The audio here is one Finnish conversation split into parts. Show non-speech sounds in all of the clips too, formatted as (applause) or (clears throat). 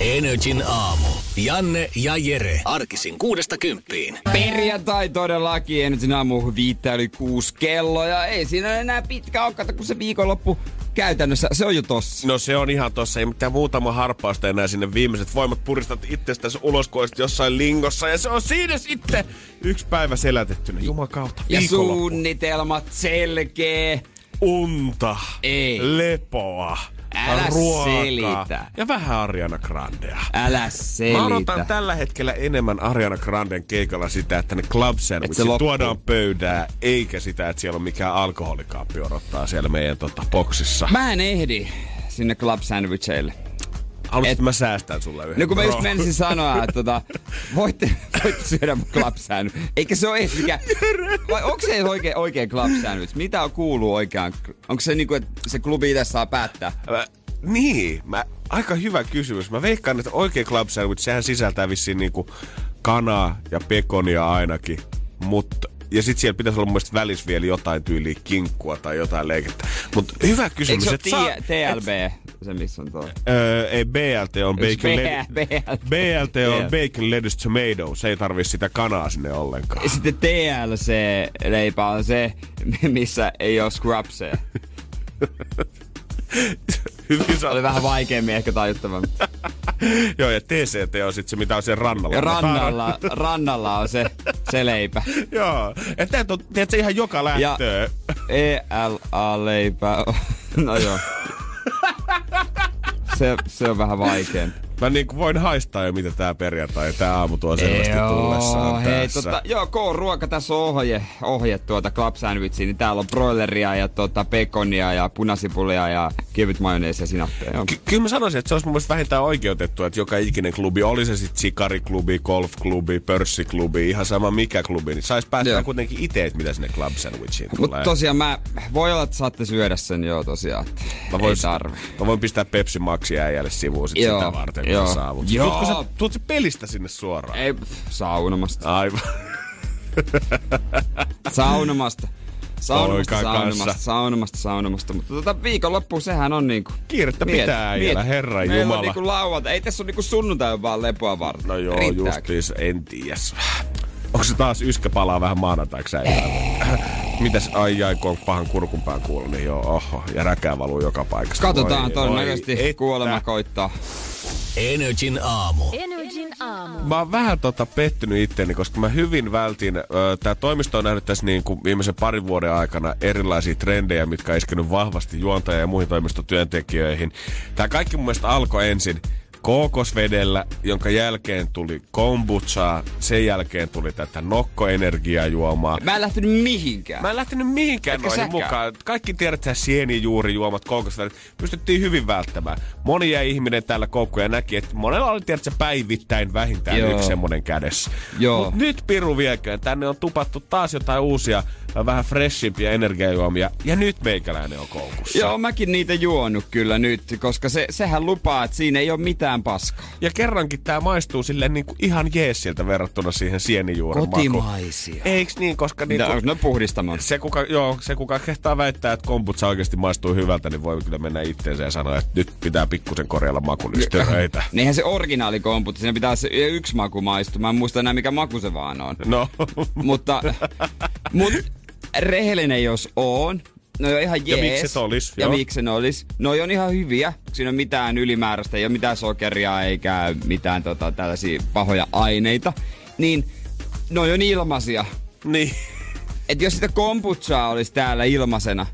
Energin aamu. Janne ja Jere. Arkisin kuudesta kymppiin. Perjantai todellakin, Energin aamu viittä yli kuusi kello ja ei siinä enää pitkä ole, kun se viikonloppu käytännössä, se on jo tossa. No se on ihan tossa, ei mitään muutama harppausta enää sinne viimeiset voimat puristat itsestäsi ulos, kun jossain lingossa. Ja se on siinä sitten yksi päivä selätettynä. Jumakauta. Ja suunnitelmat selkeä. Unta. Ei. Lepoa. Älä ruokaa selitä. Ja vähän Ariana Grandea. Älä selitä. Mä odotan tällä hetkellä enemmän Ariana Granden keikalla sitä, että ne club se sandwichit loppuu. tuodaan pöydää, eikä sitä, että siellä on mikään alkoholikaappi odottaa siellä meidän tota, boksissa. Mä en ehdi sinne club sandwicheille. Haluaisit, et- että mä säästän sulle yhden? No kun mä just menisin sanoa, että tota, voitte, voitte syödä mun club sandwich. Eikä se ole edes mikä... Vai onko se oikein, oikein club sandwich? Mitä on kuuluu oikeaan? Onko se niinku, että se klubi itse saa päättää? Mä, niin, mä, aika hyvä kysymys. Mä veikkaan, että oikein club sandwich, sehän sisältää vissiin niinku kanaa ja pekonia ainakin. Mutta ja sit siellä pitäisi olla mun mielestä välissä vielä jotain tyyliä kinkkua tai jotain leikettä. Mutta hyvä Eikö kysymys. se et ole saa- T- TLB, se missä on tuo? Öö, ei BLT on bacon, led- BLT? BLT on bacon lettuce tomato. Se ei tarvii sitä kanaa sinne ollenkaan. Ja sitten TLC-leipä on se, missä ei ole scrubseja. Hyvin Se oli vähän vaikeammin ehkä tajuttava. Joo, ja TCT on sitten se, mitä on siellä rannalla. Ja rannalla, rannalla on se, se leipä. Joo. Että teet on, tiedätkö, ihan joka lähtöön. ELA-leipä. No joo. Se, se on vähän vaikeampi. Mä niin kuin voin haistaa jo, mitä tää perjantai ja tää aamu tuo selvästi tullessaan hei, tässä. tota, joo, K-ruoka tässä on ohje, ohje tuota club sandwichiin, niin täällä on broileria ja tota, pekonia ja punasipulia ja kevyt majoneesia ja sinappia. Joo. Ky- kyllä mä sanoisin, että se olisi mun mielestä vähintään oikeutettu, että joka ikinen klubi, oli se sitten sikariklubi, golfklubi, pörssiklubi, ihan sama mikä klubi, niin sais päättää Joo. kuitenkin itse, että mitä sinne club sandwichiin Mutta tulee. tosiaan mä, voi olla, että saatte syödä sen joo tosiaan. Mä ei voin, tarvi. mä voin pistää Pepsi Maxi äijälle sivuun sit Joo, sitä varten, joo. sä saavut. Joo. Tuutko sä, tuut sä pelistä sinne suoraan? Ei, saunomasta. Aivan. (laughs) Saunomasta. Saunomasta, Poika saunomasta, kanssa. saunomasta, saunomasta. Mutta tota viikonloppu sehän on niinku... Kiirettä pitää äijällä, herran Meillä jumala. on niinku lauantai. Ei tässä on niinku sunnuntai vaan lepoa varten. No joo, Riittääkö? justiis, en tiedä. Onko se taas yskä palaa vähän maanantaiksi? Mitäs, ai ai, kun on pahan kurkunpään kuullut, niin joo, oho, ja räkää valuu joka paikasta. Katsotaan, todennäköisesti kuolema koittaa. Energin aamu. Energin aamu. Mä oon vähän tota pettynyt itteni, koska mä hyvin vältin, ö, tää toimisto on nähnyt tässä niin kuin viimeisen parin vuoden aikana erilaisia trendejä, mitkä on iskenyt vahvasti juontaja ja muihin toimistotyöntekijöihin. Tää kaikki mun mielestä alkoi ensin kookosvedellä, jonka jälkeen tuli kombuchaa, sen jälkeen tuli tätä nokkoenergiajuomaa. Mä en lähtenyt mihinkään. Mä en lähtenyt mihinkään Etkä noihin säkään. mukaan. Kaikki tiedät, että sienijuurijuomat, koukosvälit, pystyttiin hyvin välttämään. Moni jäi ihminen täällä koukkuja ja näki, että monella oli tiedät, päivittäin vähintään Joo. yksi semmonen kädessä. Joo. Mut nyt piru vieköön. Tänne on tupattu taas jotain uusia, vähän freshimpiä energiajuomia. Ja nyt meikäläinen on koukussa. Joo, mäkin niitä juonut kyllä nyt, koska se, sehän lupaa, että siinä ei ole mitään paskaa. Ja kerrankin tää maistuu silleen niin kuin ihan jeesiltä verrattuna siihen sienijuuren makuun. Kotimaisia. Eiks niin, koska niin No, no puhdistamon. se kuka, joo, se kuka kehtaa väittää, että kombucha oikeasti maistuu hyvältä, niin voi kyllä mennä itteensä ja sanoa, että nyt pitää pikkusen korjalla makulistyröitä. (laughs) Niinhän se originaali komputti, siinä pitää se yksi maku maistua. Mä en muista enää mikä maku se vaan on. No, mutta, (laughs) mut rehellinen jos on, no on ihan Ja jees. miksi et olis, Ja joo. miksi ne olis. No on ihan hyviä. Siinä on mitään ylimääräistä, ei ole mitään sokeria eikä mitään tota, tällaisia pahoja aineita. Niin noi on ilmaisia. niin. Et jos sitä kombuchaa olisi täällä ilmaisena,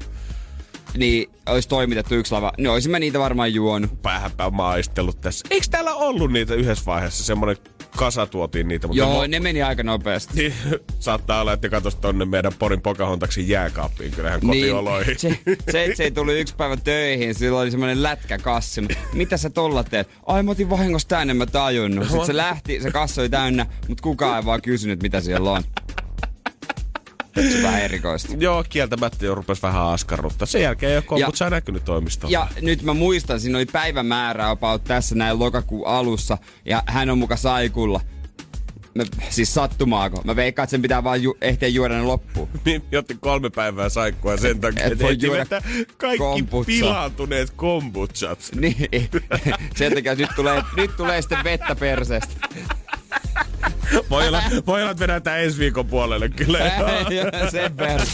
niin olisi toimitettu yksi lava, niin olisimme niitä varmaan juonut. Päähänpä maistellut tässä. Eikö täällä ollut niitä yhdessä vaiheessa? Semmonen kasa tuotiin niitä, mutta Joo, mo- ne meni aika nopeasti. niin, (laughs) saattaa olla, että katos tonne meidän Porin Pocahontaksin jääkaappiin, kyllähän kotioloihin. Niin, se, se, se, tuli yksi päivä töihin, sillä oli semmoinen lätkäkassi. Mä, Mitä sä tolla teet? Ai mä otin vahingossa tänne, mä tajunnut. Sitten se lähti, se kassi oli täynnä, mutta kukaan ei vaan kysynyt, mitä siellä on. Se vähän erikoista. Joo, kieltämättä jo rupesi vähän askarruttaa. Sen jälkeen ei ole kombutsaa näkynyt toimistolla. Ja nyt mä muistan, siinä oli päivämäärä about tässä näin lokakuun alussa, ja hän on muka saikulla. Mä, siis sattumaako? Mä veikkaan, että sen pitää vaan ju- ehtiä juoda ne loppuun. (laughs) Niin, otti kolme päivää saikkua sen takia, Et että voi ehti juoda vetää kaikki kombutsa. pilaantuneet kombutsat. Niin, (laughs) sen takia nyt tulee, nyt tulee sitten vettä perseestä. Voi olla, voi olla että vedetään ensi viikon puolelle kyllä. sen verran.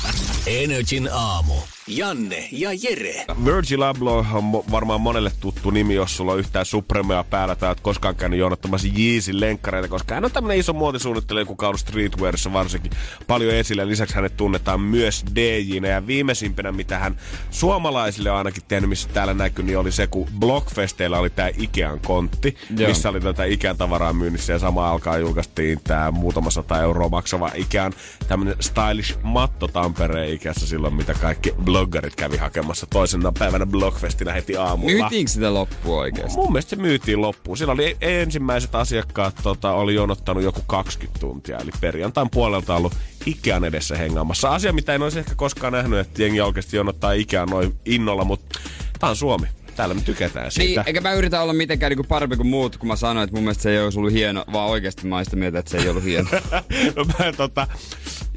Energin aamu. Janne ja Jere. Virgil Abloh on varmaan monelle tuttu nimi, jos sulla on yhtään Supremea päällä tai oot koskaan käynyt jonottamassa Yeezyn lenkkareita, koska hän on tämmönen iso muotisuunnittelija, kuka on ollut streetwearissa varsinkin paljon esillä. Lisäksi hänet tunnetaan myös DJnä ja viimeisimpänä, mitä hän suomalaisille on ainakin tehnyt, missä täällä näkyy, niin oli se, kun Blockfesteillä oli tää Ikean kontti, Joo. missä oli tätä Ikean tavaraa myynnissä ja sama alkaa julkaistiin tää muutama sata euroa maksava Ikean tämmönen stylish matto Tampereen Ikeassa silloin, mitä kaikki bloggarit kävi hakemassa toisena päivänä Blockfestinä heti aamulla. Myytiinkö sitä loppuun oikeesti? Mun mielestä se myytiin loppuun. Siellä oli ensimmäiset asiakkaat tota, oli jonottanut joku 20 tuntia, eli perjantain puolelta ollut Ikean edessä hengaamassa. Asia, mitä en olisi ehkä koskaan nähnyt, että jengi oikeasti jonottaa Ikean noin innolla, mutta tää on Suomi. Täällä me tykätään Niin, siitä. eikä mä yritä olla mitenkään niinku parempi kuin muut, kun mä sanoin, että mun mielestä se ei olisi ollut hieno, vaan oikeasti mä sitä mieltä, että se ei ollut hieno. (laughs) no, mä, tota,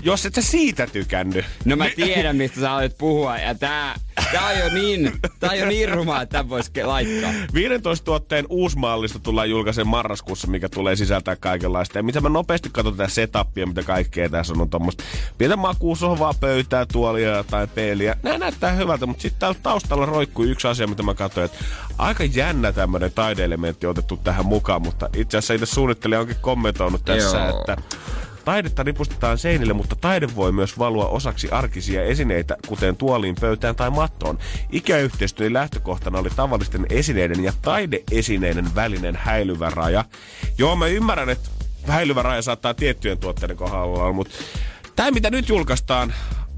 jos et sä siitä tykännyt. No mä tiedän, mistä sä aloit puhua, ja tää, tää on jo niin, tää on jo niin rumaa, että tämän voisi laittaa. 15 tuotteen uusmallista tullaan julkaisen marraskuussa, mikä tulee sisältää kaikenlaista. Ja mitä mä nopeasti katson tätä setupia, mitä kaikkea tässä on, on tommoista pientä makuusohvaa, pöytää, tuolia tai peiliä. Nämä näyttää hyvältä, mutta sitten täällä taustalla roikkuu yksi asia, mitä mä katsoin, että aika jännä tämmönen taideelementti otettu tähän mukaan, mutta itse asiassa itse suunnittelija onkin kommentoinut tässä, Joo. että Taidetta ripustetaan seinille, mutta taide voi myös valua osaksi arkisia esineitä, kuten tuoliin, pöytään tai mattoon. Ikäyhteistyön lähtökohtana oli tavallisten esineiden ja taideesineiden välinen häilyvä raja. Joo, mä ymmärrän, että häilyvä raja saattaa tiettyjen tuotteiden kohdalla olla, mutta tämä mitä nyt julkaistaan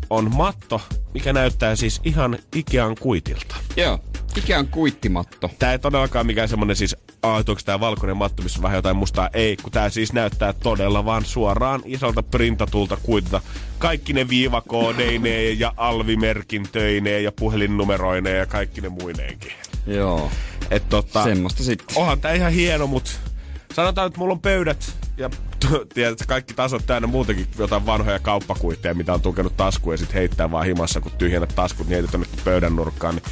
on matto, mikä näyttää siis ihan Ikean kuitilta. Joo, mikä on kuittimatto? Tää ei todellakaan mikään semmonen siis, että onko tää valkoinen matto, missä on vähän jotain mustaa. Ei, kun tää siis näyttää todella vaan suoraan isolta printatulta kuitilta. Kaikki ne viivakoodeineen ja alvimerkintöineen ja puhelinnumeroineen ja kaikki ne muineenkin. Joo, Et tota, semmoista sitten. onhan tää ihan hieno, mut sanotaan, että mulla on pöydät ja tiedät, kaikki tasot täynnä muutenkin jotain vanhoja kauppakuitteja, mitä on tukenut taskuun ja sit heittää vaan himassa, kun tyhjennät taskut, niin heitet tonne pöydän nurkkaan. Niin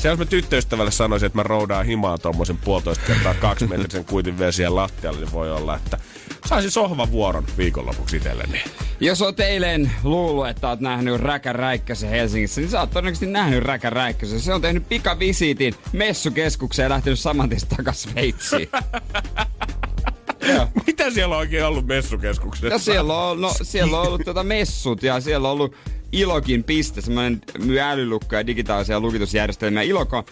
se, jos mä tyttöystävälle sanoisin, että mä roudaan himaa tommosen puolitoista kertaa kaksi metrisen kuitin vielä siihen lattialle, niin voi olla, että saisin sohvan vuoron viikonlopuksi itselleni. Jos oot eilen luullut, että oot nähnyt Räkä Räikkösen Helsingissä, niin sä oot todennäköisesti nähnyt Räkä Räikkösen. Se on tehnyt pikavisiitin messukeskukseen ja lähtenyt saman tien takas Sveitsiin. (laughs) (laughs) Mitä siellä on oikein ollut messukeskuksessa? Ja siellä on, no, siellä on ollut tuota messut ja siellä on ollut Ilokin piste, semmoinen myy älylukko ja digitaalisia lukitusjärjestelmiä. Iloko on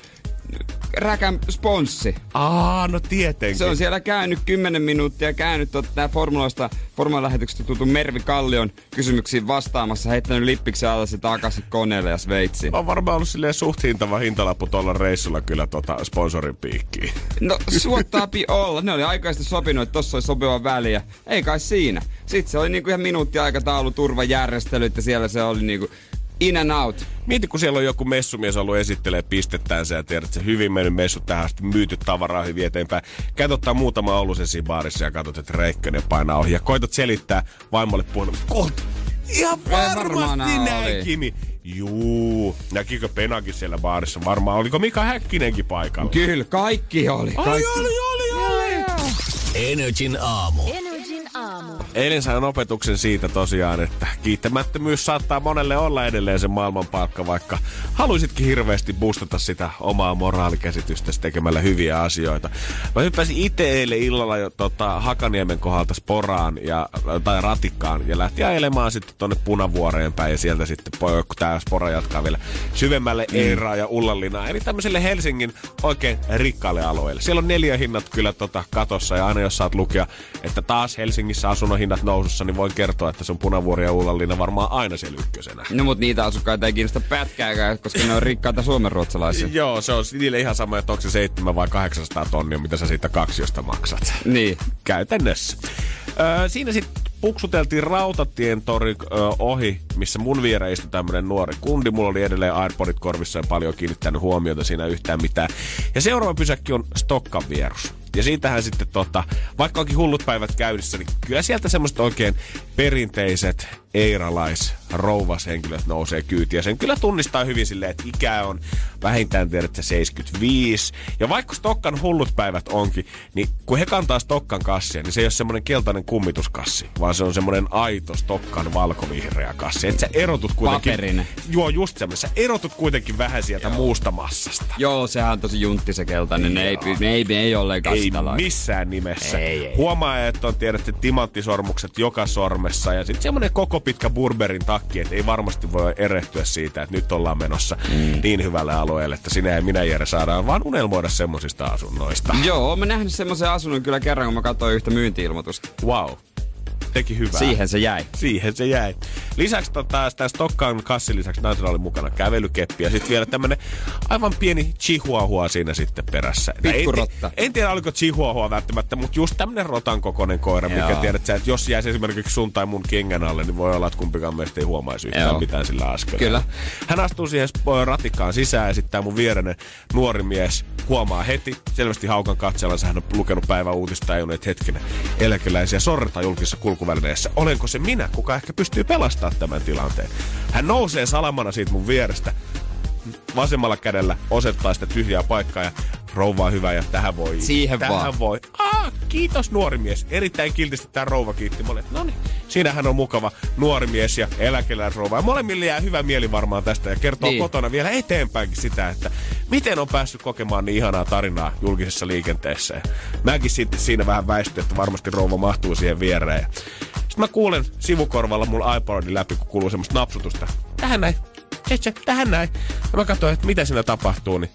räkän sponssi. Aa, no tietenkin. Se on siellä käynyt 10 minuuttia, käynyt nää formuloista, formulähetyksestä tuttu Mervi Kallion kysymyksiin vastaamassa, heittänyt lippiksi alas ja takaisin koneelle ja Sveitsiin. On varmaan ollut silleen suht hintava hintalappu tuolla reissulla kyllä tota sponsorin piikkiin. No suottaapi olla. Ne oli aikaisesti sopinut, että tossa oli sopiva väli ja ei kai siinä. Sitten se oli niinku ihan minuutti aikataulu, turvajärjestelyt ja siellä se oli niinku in and out. Mieti, kun siellä on joku messumies ollut esittelee pistettänsä ja tiedät, että se hyvin mennyt messu tähän asti, myyty tavaraa hyvin eteenpäin. Käyt ottaa muutama ollut siinä baarissa ja katsot, että Reikkönen painaa ohi. Ja koitat selittää vaimolle puhelun, kulta, ihan varmasti oli. näin, Kimi. Juu, näkikö Penakin siellä baarissa? Varmaan, oliko Mika Häkkinenkin paikalla? Kyllä, kaikki oli. Kaikki. oli, oli, oli. Energin aamu. Energin aamu. Eilen sain opetuksen siitä tosiaan, että kiittämättömyys saattaa monelle olla edelleen se maailmanpalkka, vaikka haluaisitkin hirveästi boostata sitä omaa moraalikäsitystä tekemällä hyviä asioita. Mä hyppäsin itse eilen illalla jo tota, Hakaniemen kohdalta Sporaan ja, tai Ratikkaan ja lähti ajelemaan sitten tonne Punavuoreen päin ja sieltä sitten, kun tää Spora jatkaa vielä syvemmälle mm. Eeraa ja Ullanlinaa, eli tämmöiselle Helsingin oikein rikkaalle alueelle. Siellä on neljä hinnat kyllä tota katossa ja aina jos saat lukea, että taas Helsingissä asunnon hinnat nousussa, niin voin kertoa, että se on Punavuori ja Ullanlinna varmaan aina siellä ykkösenä. No mut niitä asukkaita ei kiinnosta pätkääkään, koska ne on rikkaita suomenruotsalaisia. (laughs) Joo, se on niille ihan sama, että onko se 7 vai 800 tonnia, mitä sä siitä kaksiosta maksat. Niin. Käytännössä. Öö, siinä sitten puksuteltiin rautatien tori ö, ohi, missä mun viereen istui tämmönen nuori kundi. Mulla oli edelleen Airpodit korvissa ja paljon kiinnittänyt huomiota siinä yhtään mitään. Ja seuraava pysäkki on Stokkan vierus. Ja siitähän sitten tota, vaikka onkin hullut päivät käynnissä, niin kyllä sieltä semmoiset oikein perinteiset eiralais rouvashenkilöt nousee kyytiä. Sen kyllä tunnistaa hyvin silleen, että ikä on vähintään tiedätte 75. Ja vaikka Stokkan hullut päivät onkin, niin kun he kantaa Stokkan kassia, niin se ei ole semmoinen keltainen kummituskassi, vaan se on semmoinen aito Stokkan valkovihreä kassi. Että sä erotut kuitenkin... Paperinen. Joo, just semmoinen. Sä erotut kuitenkin vähän sieltä Joo. muusta massasta. Joo, sehän on tosi juntti se keltainen. Ne ei, ne ei, ne ei ollenkaan Ei sitä missään nimessä. Ei, ei. Huomaa, että on tiedätte timanttisormukset joka sormessa ja sitten semmoinen koko pitkä burberin takki, että ei varmasti voi erehtyä siitä, että nyt ollaan menossa mm. niin hyvälle alueelle, että sinä ja minä Jere saadaan vaan unelmoida semmoisista asunnoista. Joo, mä nähnyt semmoisen asunnon kyllä kerran, kun mä katsoin yhtä myyntiilmoitusta. Wow. Teki hyvää. Siihen se jäi. Siihen se jäi. Lisäksi tota, sitä Stokkan kassin lisäksi naisella oli mukana kävelykeppi ja sitten vielä tämmönen aivan pieni chihuahua siinä sitten perässä. Pikkurotta. En, en, tiedä oliko chihuahua välttämättä, mutta just tämmönen rotan kokoinen koira, mikä Joo. tiedät sä, että jos jäisi esimerkiksi sun tai mun kengän alle, niin voi olla, että kumpikaan meistä ei huomaisi yhtään Joo. mitään sillä askeleella. Kyllä. Hän astuu siihen ratikkaan sisään ja sitten tää mun viereinen nuori mies huomaa heti, selvästi haukan katsellansa, hän on lukenut päivän uutista ja hetkinen, eläkeläisiä sorretaan julkisessa kulkuvälineessä. Olenko se minä, kuka ehkä pystyy pelastamaan tämän tilanteen? Hän nousee salamana siitä mun vierestä, vasemmalla kädellä osoittaa sitä tyhjää paikkaa ja rouva on hyvä ja tähän voi. Siihen tähän vaan. voi. Ah, kiitos nuori mies. Erittäin kiltisti tämä rouva kiitti mulle. No niin, siinähän on mukava nuori mies ja eläkeläisrouva. Ja molemmille jää hyvä mieli varmaan tästä ja kertoo niin. kotona vielä eteenpäinkin sitä, että miten on päässyt kokemaan niin ihanaa tarinaa julkisessa liikenteessä. Ja mäkin sitten siinä vähän väistyn, että varmasti rouva mahtuu siihen viereen. Sitten mä kuulen sivukorvalla mulla iPodin läpi, kun kuuluu semmoista napsutusta. Tähän näin. Tse, tähän näin. Ja mä katsoin, että mitä siinä tapahtuu, niin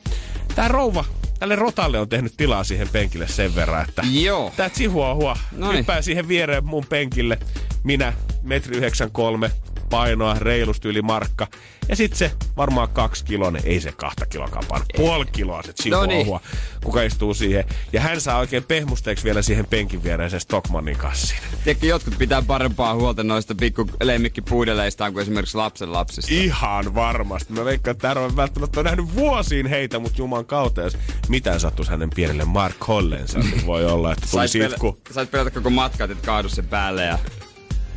tää rouva, tälle rotalle on tehnyt tilaa siihen penkille sen verran, että Joo. tää chihuahua hyppää siihen viereen mun penkille. Minä, metri 93, painoa reilusti yli markka. Ja sit se varmaan kaksi kiloinen, ei se kahta kilokaan vaan puoli kiloa se chihuahua, Noniin. kuka istuu siihen. Ja hän saa oikein pehmusteeksi vielä siihen penkin viereen sen Stockmannin kassiin. Tiedätkö, jotkut pitää parempaa huolta noista pikku lemmikkipuudeleistaan kuin esimerkiksi lapsen lapsista. Ihan varmasti. Mä veikkaan, että Arve välttämättä on nähnyt vuosiin heitä, mutta juman kautta, jos mitään sattuisi hänen pienelle Mark Hollensa, niin voi olla, että tuli Sait, pel- sait pelätä koko matkat, että kaadu sen päälle ja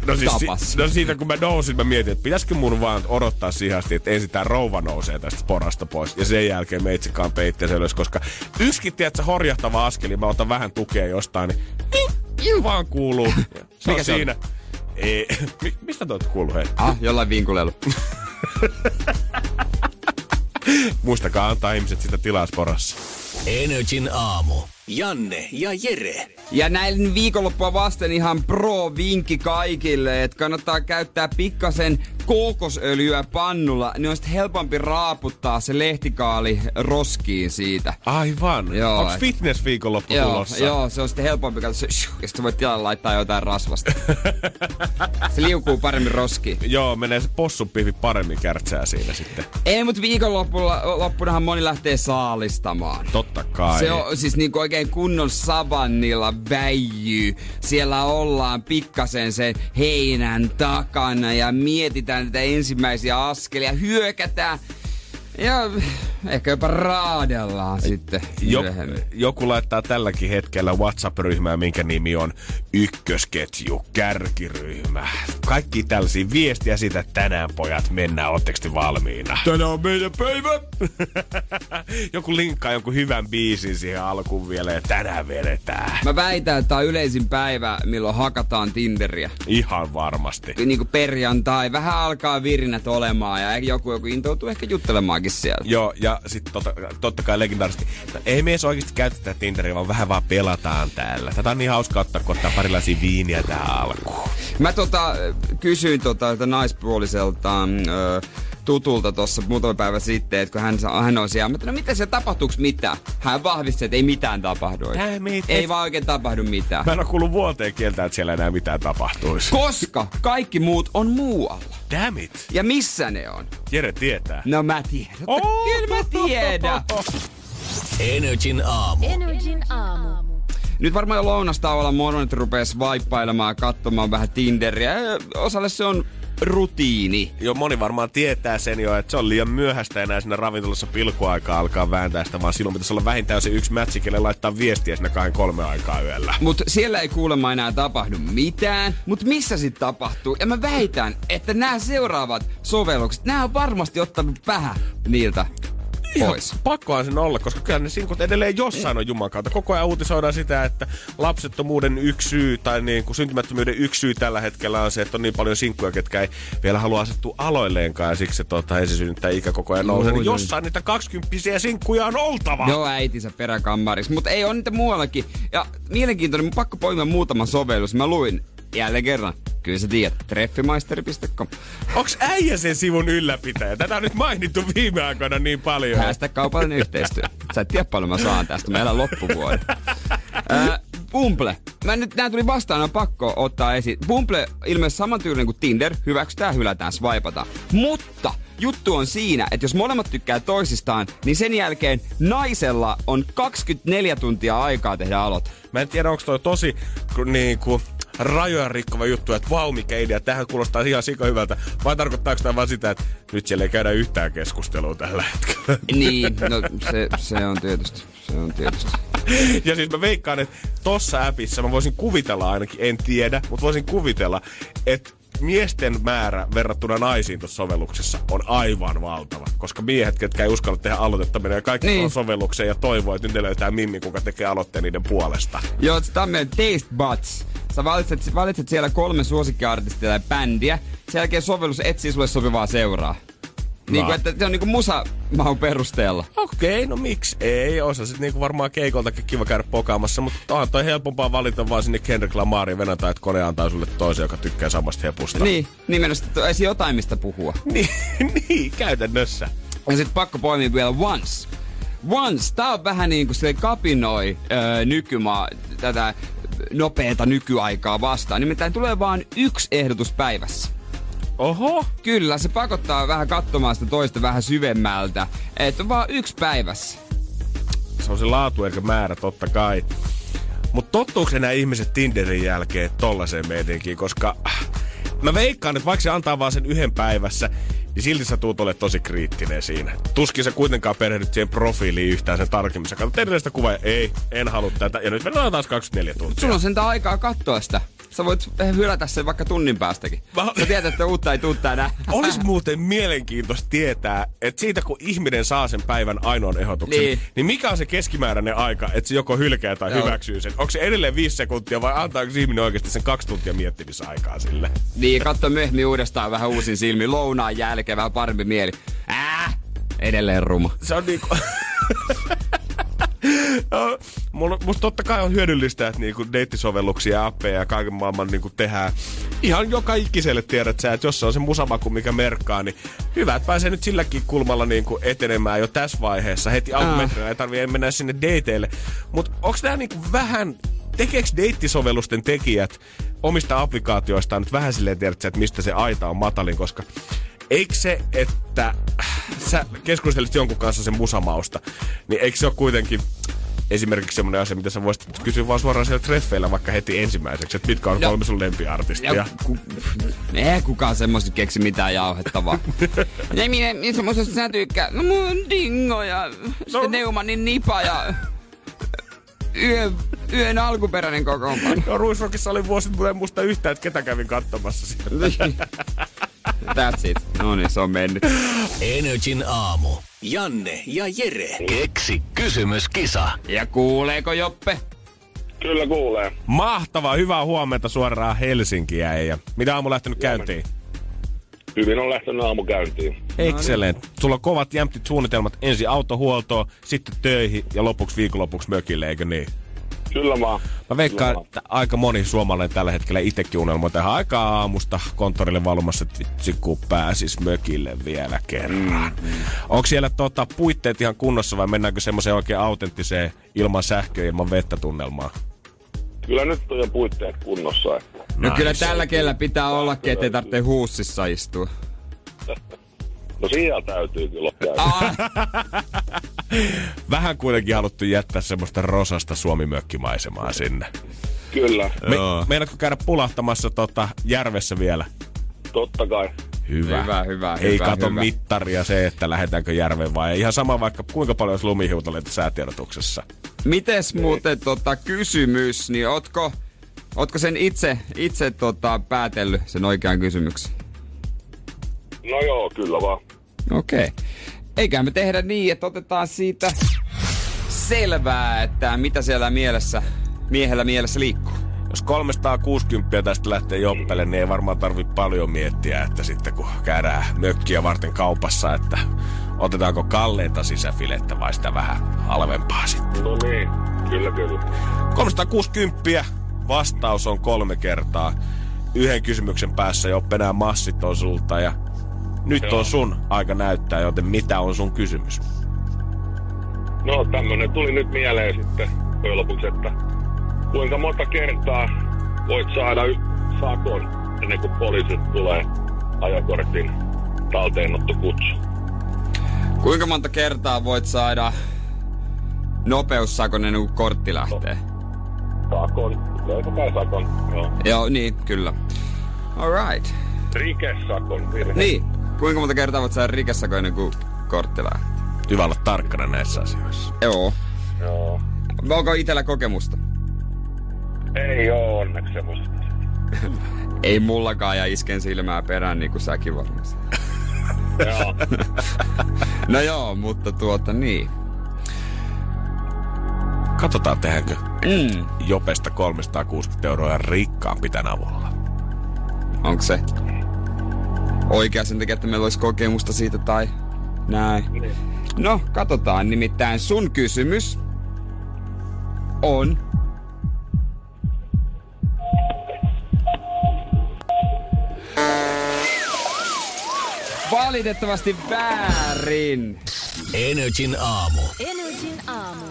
No, siis, tapas. si- no siitä kun mä nousin, mä mietin, että pitäisikö mun vaan odottaa siihen asti, että ensin tää rouva nousee tästä porasta pois. Ja sen jälkeen me itse peittää ylös, koska yksikin, tiedätkö, horjahtava askeli, mä otan vähän tukea jostain, niin iu, vaan kuuluu. Se Mikä on se on? siinä. Ei, (laughs) mi- mistä tuot kuuluu, hei? ah, jollain vinkulelu. (laughs) (laughs) Muistakaa antaa ihmiset sitä tilaa sporassa. Energin aamu. Janne ja Jere. Ja näin viikonloppua vasten ihan pro-vinkki kaikille, että kannattaa käyttää pikkasen kookosöljyä pannulla, niin on sitten helpompi raaputtaa se lehtikaali roskiin siitä. Aivan. Joo, Onko et- fitness viikonloppu Joo, tulossa? joo, se on sitten helpompi, katso, se, shuh, ja sitten voit tilalle laittaa jotain rasvasta. (laughs) se liukuu paremmin roskiin. Joo, menee se possunpihvi paremmin kärtsää siinä sitten. Ei, mutta viikonloppunahan moni lähtee saalistamaan. Totta kai. Se on siis niinku oikein kunnon savannilla väijyy. Siellä ollaan pikkasen sen heinän takana ja mietitään tätä ensimmäisiä askelia, hyökätään ja ehkä jopa raadellaan sitten Jo, myöhemmin. joku laittaa tälläkin hetkellä WhatsApp-ryhmää, minkä nimi on ykkösketju, kärkiryhmä. Kaikki tällaisia viestiä siitä, että tänään pojat mennään, ootteko te valmiina? Tänään on meidän päivä! (laughs) joku linkkaa jonkun hyvän biisin siihen alkuun vielä ja tänään vedetään. Mä väitän, että tää on yleisin päivä, milloin hakataan Tinderiä. Ihan varmasti. Niin kuin perjantai, vähän alkaa virinät olemaan ja joku, joku intoutuu ehkä juttelemaankin siellä. Joo, ja sitten totta, totta kai legendaarisesti, että ei me edes oikeasti käytetä Tinderiä, vaan vähän vaan pelataan täällä. Tätä on niin hauska ottaa, kun ottaa parilaisia viiniä tähän alkuun. Mä tota, kysyin tota, naispuoliselta ö, tutulta tuossa muutama päivä sitten, että kun hän, hän on siellä, mutta no mitä se tapahtuuks mitään? Hän vahvisti, että ei mitään tapahdu. Damn it. Ei vaan oikein tapahdu mitään. Mä en ole kuullut vuoteen kieltä, että siellä enää mitään tapahtuisi. Koska kaikki muut on muualla. Damn it. Ja missä ne on? Jere tietää. No mä tiedän. Oh! Kyllä mä tiedän. Energin aamu. Energin aamu. nyt varmaan jo lounastauolla monet rupees vaippailemaan ja katsomaan vähän Tinderiä. Osalle se on rutiini. Jo moni varmaan tietää sen jo, että se on liian myöhäistä enää siinä ravintolassa pilkuaikaa alkaa vääntää sitä, vaan silloin pitäisi olla vähintään se yksi mätsi, kelle laittaa viestiä siinä kahden kolme aikaa yöllä. Mutta siellä ei kuulemma enää tapahdu mitään. Mutta missä sitten tapahtuu? Ja mä väitän, että nämä seuraavat sovellukset, nämä on varmasti ottanut vähän niiltä pois. Ihan pakkohan sen olla, koska kyllä ne sinkut edelleen jossain on Jumalan kautta. Koko ajan uutisoidaan sitä, että lapsettomuuden yksi syy tai niin kuin syntymättömyyden yksi syy tällä hetkellä on se, että on niin paljon sinkkuja, ketkä ei vielä halua asettua aloilleenkaan ja siksi se tota, esisynnyttää ikä koko ajan nousee. Niin jossain niitä kaksikymppisiä sinkkuja on oltava. Joo, äitinsä peräkammarissa. Mutta ei on niitä muuallakin. Ja mielenkiintoinen, mun pakko poimia muutama sovellus. Mä luin jälleen kerran. Kyllä sä tiedät, treffimaisteri.com. Onks äijä sen sivun ylläpitäjä? Tätä on nyt mainittu viime aikoina niin paljon. Hashtag kaupallinen yhteistyö. Sä et tiedä paljon mä saan tästä, mä elän loppuvuoden. Äh, Bumble. Mä nyt, nää tuli vastaan, on pakko ottaa esiin. Bumble ilmeisesti saman tyylinen kuin Tinder, hyväksytään, hylätään, swipataan. Mutta juttu on siinä, että jos molemmat tykkää toisistaan, niin sen jälkeen naisella on 24 tuntia aikaa tehdä aloite. Mä en tiedä, onko toi tosi niin kuin, rajoja rikkova juttu, että vau mikä idea, tähän kuulostaa ihan sika hyvältä. Vai tarkoittaako tämä vaan sitä, että nyt siellä ei käydä yhtään keskustelua tällä hetkellä? Niin, no se, se on tietysti. Se on tietysti. Ja siis mä veikkaan, että tossa appissa mä voisin kuvitella ainakin, en tiedä, mutta voisin kuvitella, että miesten määrä verrattuna naisiin tuossa sovelluksessa on aivan valtava. Koska miehet, ketkä ei uskalla tehdä aloitetta, menee kaikki niin. sovellukseen ja toivoo, että nyt ne löytää Mimmi, kuka tekee aloitteen niiden puolesta. Joo, on meidän Taste Buds. Sä valitset, valitset siellä kolme suosikkiartistia tai bändiä. Sen jälkeen sovellus etsii sulle sopivaa seuraa. Niin kuin, että se on niinku musamaun perusteella. Okei, okay, no miksi ei? Osa sitten niinku varmaan keikoltakin kiva käydä pokaamassa, mutta on toi helpompaa valita vaan sinne Kendrick Lamarin venätä, että kone antaa sulle toisen, joka tykkää samasta hepusta. Niin, nimenomaan, ei jotain mistä puhua. (laughs) niin, niin, käytännössä. Ja sitten pakko poimia vielä Once. Once, tää on vähän niin kuin se kapinoi öö, nykymaa, tätä nopeata nykyaikaa vastaan. Nimittäin tulee vain yksi ehdotus päivässä. Oho. Kyllä, se pakottaa vähän katsomaan sitä toista vähän syvemmältä. Että on vaan yksi päivässä. Se on se laatu eikä määrä, totta kai. Mutta tottuuko nämä ihmiset Tinderin jälkeen tollaiseen meininkiin, koska äh, mä veikkaan, että vaikka se antaa vaan sen yhden päivässä, niin silti sä tuut ole tosi kriittinen siinä. Tuskin sä kuitenkaan perehdyt siihen profiiliin yhtään sen tarkemmin. Sä katsot edellistä kuvaa ja ei, en halua tätä. Ja nyt vedetään taas 24 tuntia. Sulla on sen aikaa katsoa sitä. Sä voit hylätä sen vaikka tunnin päästäkin. Mä... Sä tiedät, että uutta ei tuu tänään. Olisi muuten mielenkiintoista tietää, että siitä kun ihminen saa sen päivän ainoan ehdotuksen, niin, niin mikä on se keskimääräinen aika, että se joko hylkää tai Joo. hyväksyy sen? Onko se edelleen viisi sekuntia vai antaako ihminen oikeasti sen kaksi tuntia miettimisaikaa sille? Niin, katso myöhemmin uudestaan vähän uusin silmi, lounaan jälkeen vähän parempi mieli. Äh, edelleen ruma. Se on niinku... (laughs) mulla, musta totta kai on hyödyllistä, että niinku deittisovelluksia ja appeja ja kaiken maailman niinku tehdään ihan joka ikiselle tiedät sä, että jos se on se musamaku, mikä merkkaa, niin hyvä, että pääsee nyt silläkin kulmalla niinku etenemään jo tässä vaiheessa. Heti alkumetrinä ei tarvii mennä sinne dateille. Mutta onko tämä niinku vähän tekeekö deittisovellusten tekijät omista applikaatioistaan nyt vähän silleen tiedät että mistä se aita on matalin, koska eikö se, että sä keskustelit jonkun kanssa sen musamausta, niin eikö se ole kuitenkin esimerkiksi semmoinen asia, mitä sä voisit kysyä vaan suoraan siellä treffeillä vaikka heti ensimmäiseksi, että mitkä on no, kolme sun lempiartistia. Ja, ku, ei kukaan semmoista keksi mitään jauhettavaa. (laughs) ne minä, semmoisesta sä tykkää? No mun dingo ja no. Neumannin nipa ja yön, yön alkuperäinen kokoonpano. No Ruisrockissa oli vuosi, mutta en muista yhtään, että ketä kävin katsomassa siellä. (laughs) That's it. No niin, se on mennyt. Energin aamu. Janne ja Jere. Keksi kysymyskisa. Ja kuuleeko Joppe? Kyllä kuulee. Mahtavaa, hyvää huomenta suoraan Helsinkiä. Ja mitä aamu lähtenyt käyntiin? Hyvin on lähtenyt aamu käyntiin. Excellent. Sulla on kovat jämptit suunnitelmat. Ensin autohuoltoon, sitten töihin ja lopuksi viikonlopuksi mökille, eikö niin? Kyllä vaan. Mä veikkaan, Kyllä että aika moni suomalainen tällä hetkellä itsekin unelmoi tähän aikaa aamusta konttorille valumassa, että vitsi kun pääsis mökille vielä kerran. Mm. Onko siellä tota, puitteet ihan kunnossa vai mennäänkö semmoiseen oikein autenttiseen ilman sähköä, ilman vettä tunnelmaan? Kyllä nyt on jo puitteet kunnossa. No nice. kyllä tällä kellä pitää olla, ettei tarvitse huussissa istua. (laughs) No siellä täytyy kyllä käydä. Ah, (laughs) Vähän kuitenkin haluttu jättää semmoista rosasta suomimökkimaisemaa sinne. Kyllä, Me, meinaatko käydä pulahtamassa tota järvessä vielä? totta kai. Hyvä. Hyvä, hyvä, Ei hyvä, kato hyvä. mittaria se, että lähdetäänkö järveen vai ihan sama vaikka kuinka paljon olisi lumihiutaleita säätiedotuksessa. mites muuten tota kysymys, niin ootko, ootko sen itse, itse tota, päätellyt sen oikean kysymyksen? No joo, kyllä vaan. Okei. Okay. Eiköhän me tehdä niin, että otetaan siitä selvää, että mitä siellä mielessä, miehellä mielessä liikkuu. Jos 360 tästä lähtee joppele, niin ei varmaan tarvi paljon miettiä, että sitten kun käydään mökkiä varten kaupassa, että otetaanko kalleita sisäfilettä vai sitä vähän halvempaa sitten. No niin, kyllä kyllä. 360 vastaus on kolme kertaa. Yhden kysymyksen päässä jo enää massit on sulta ja nyt Joo. on sun aika näyttää, joten mitä on sun kysymys? No tämmönen tuli nyt mieleen sitten lopuksi, että kuinka monta kertaa voit saada y- sakon ennen kuin poliisit tulee ajokortin talteenottokutsu. Kuinka monta kertaa voit saada nopeussakon ennen kuin kortti lähtee? Sakon, löytä kai sakon, joo. Joo, niin, kyllä. Alright. Rikesakon, virhe. Niin, kuinka monta kertaa voit saada rikessakon ennen kuin kortti lähtee? Hyvä olla tarkkana näissä asioissa. Joo. Joo. Onko itellä kokemusta? Ei oo onneksi semmoista. (laughs) Ei mullakaan ja isken silmää perään niin kuin säkin varmasti. (laughs) Joo. (laughs) No joo, mutta tuota niin. Katsotaan tehdäänkö Mm. Jopesta 360 euroa rikkaampi tän avulla. Onko se oikea sen takia, että meillä olisi kokemusta siitä tai näin? No, katsotaan. Nimittäin sun kysymys on... Valitettavasti väärin. Energin aamu. Energin aamu.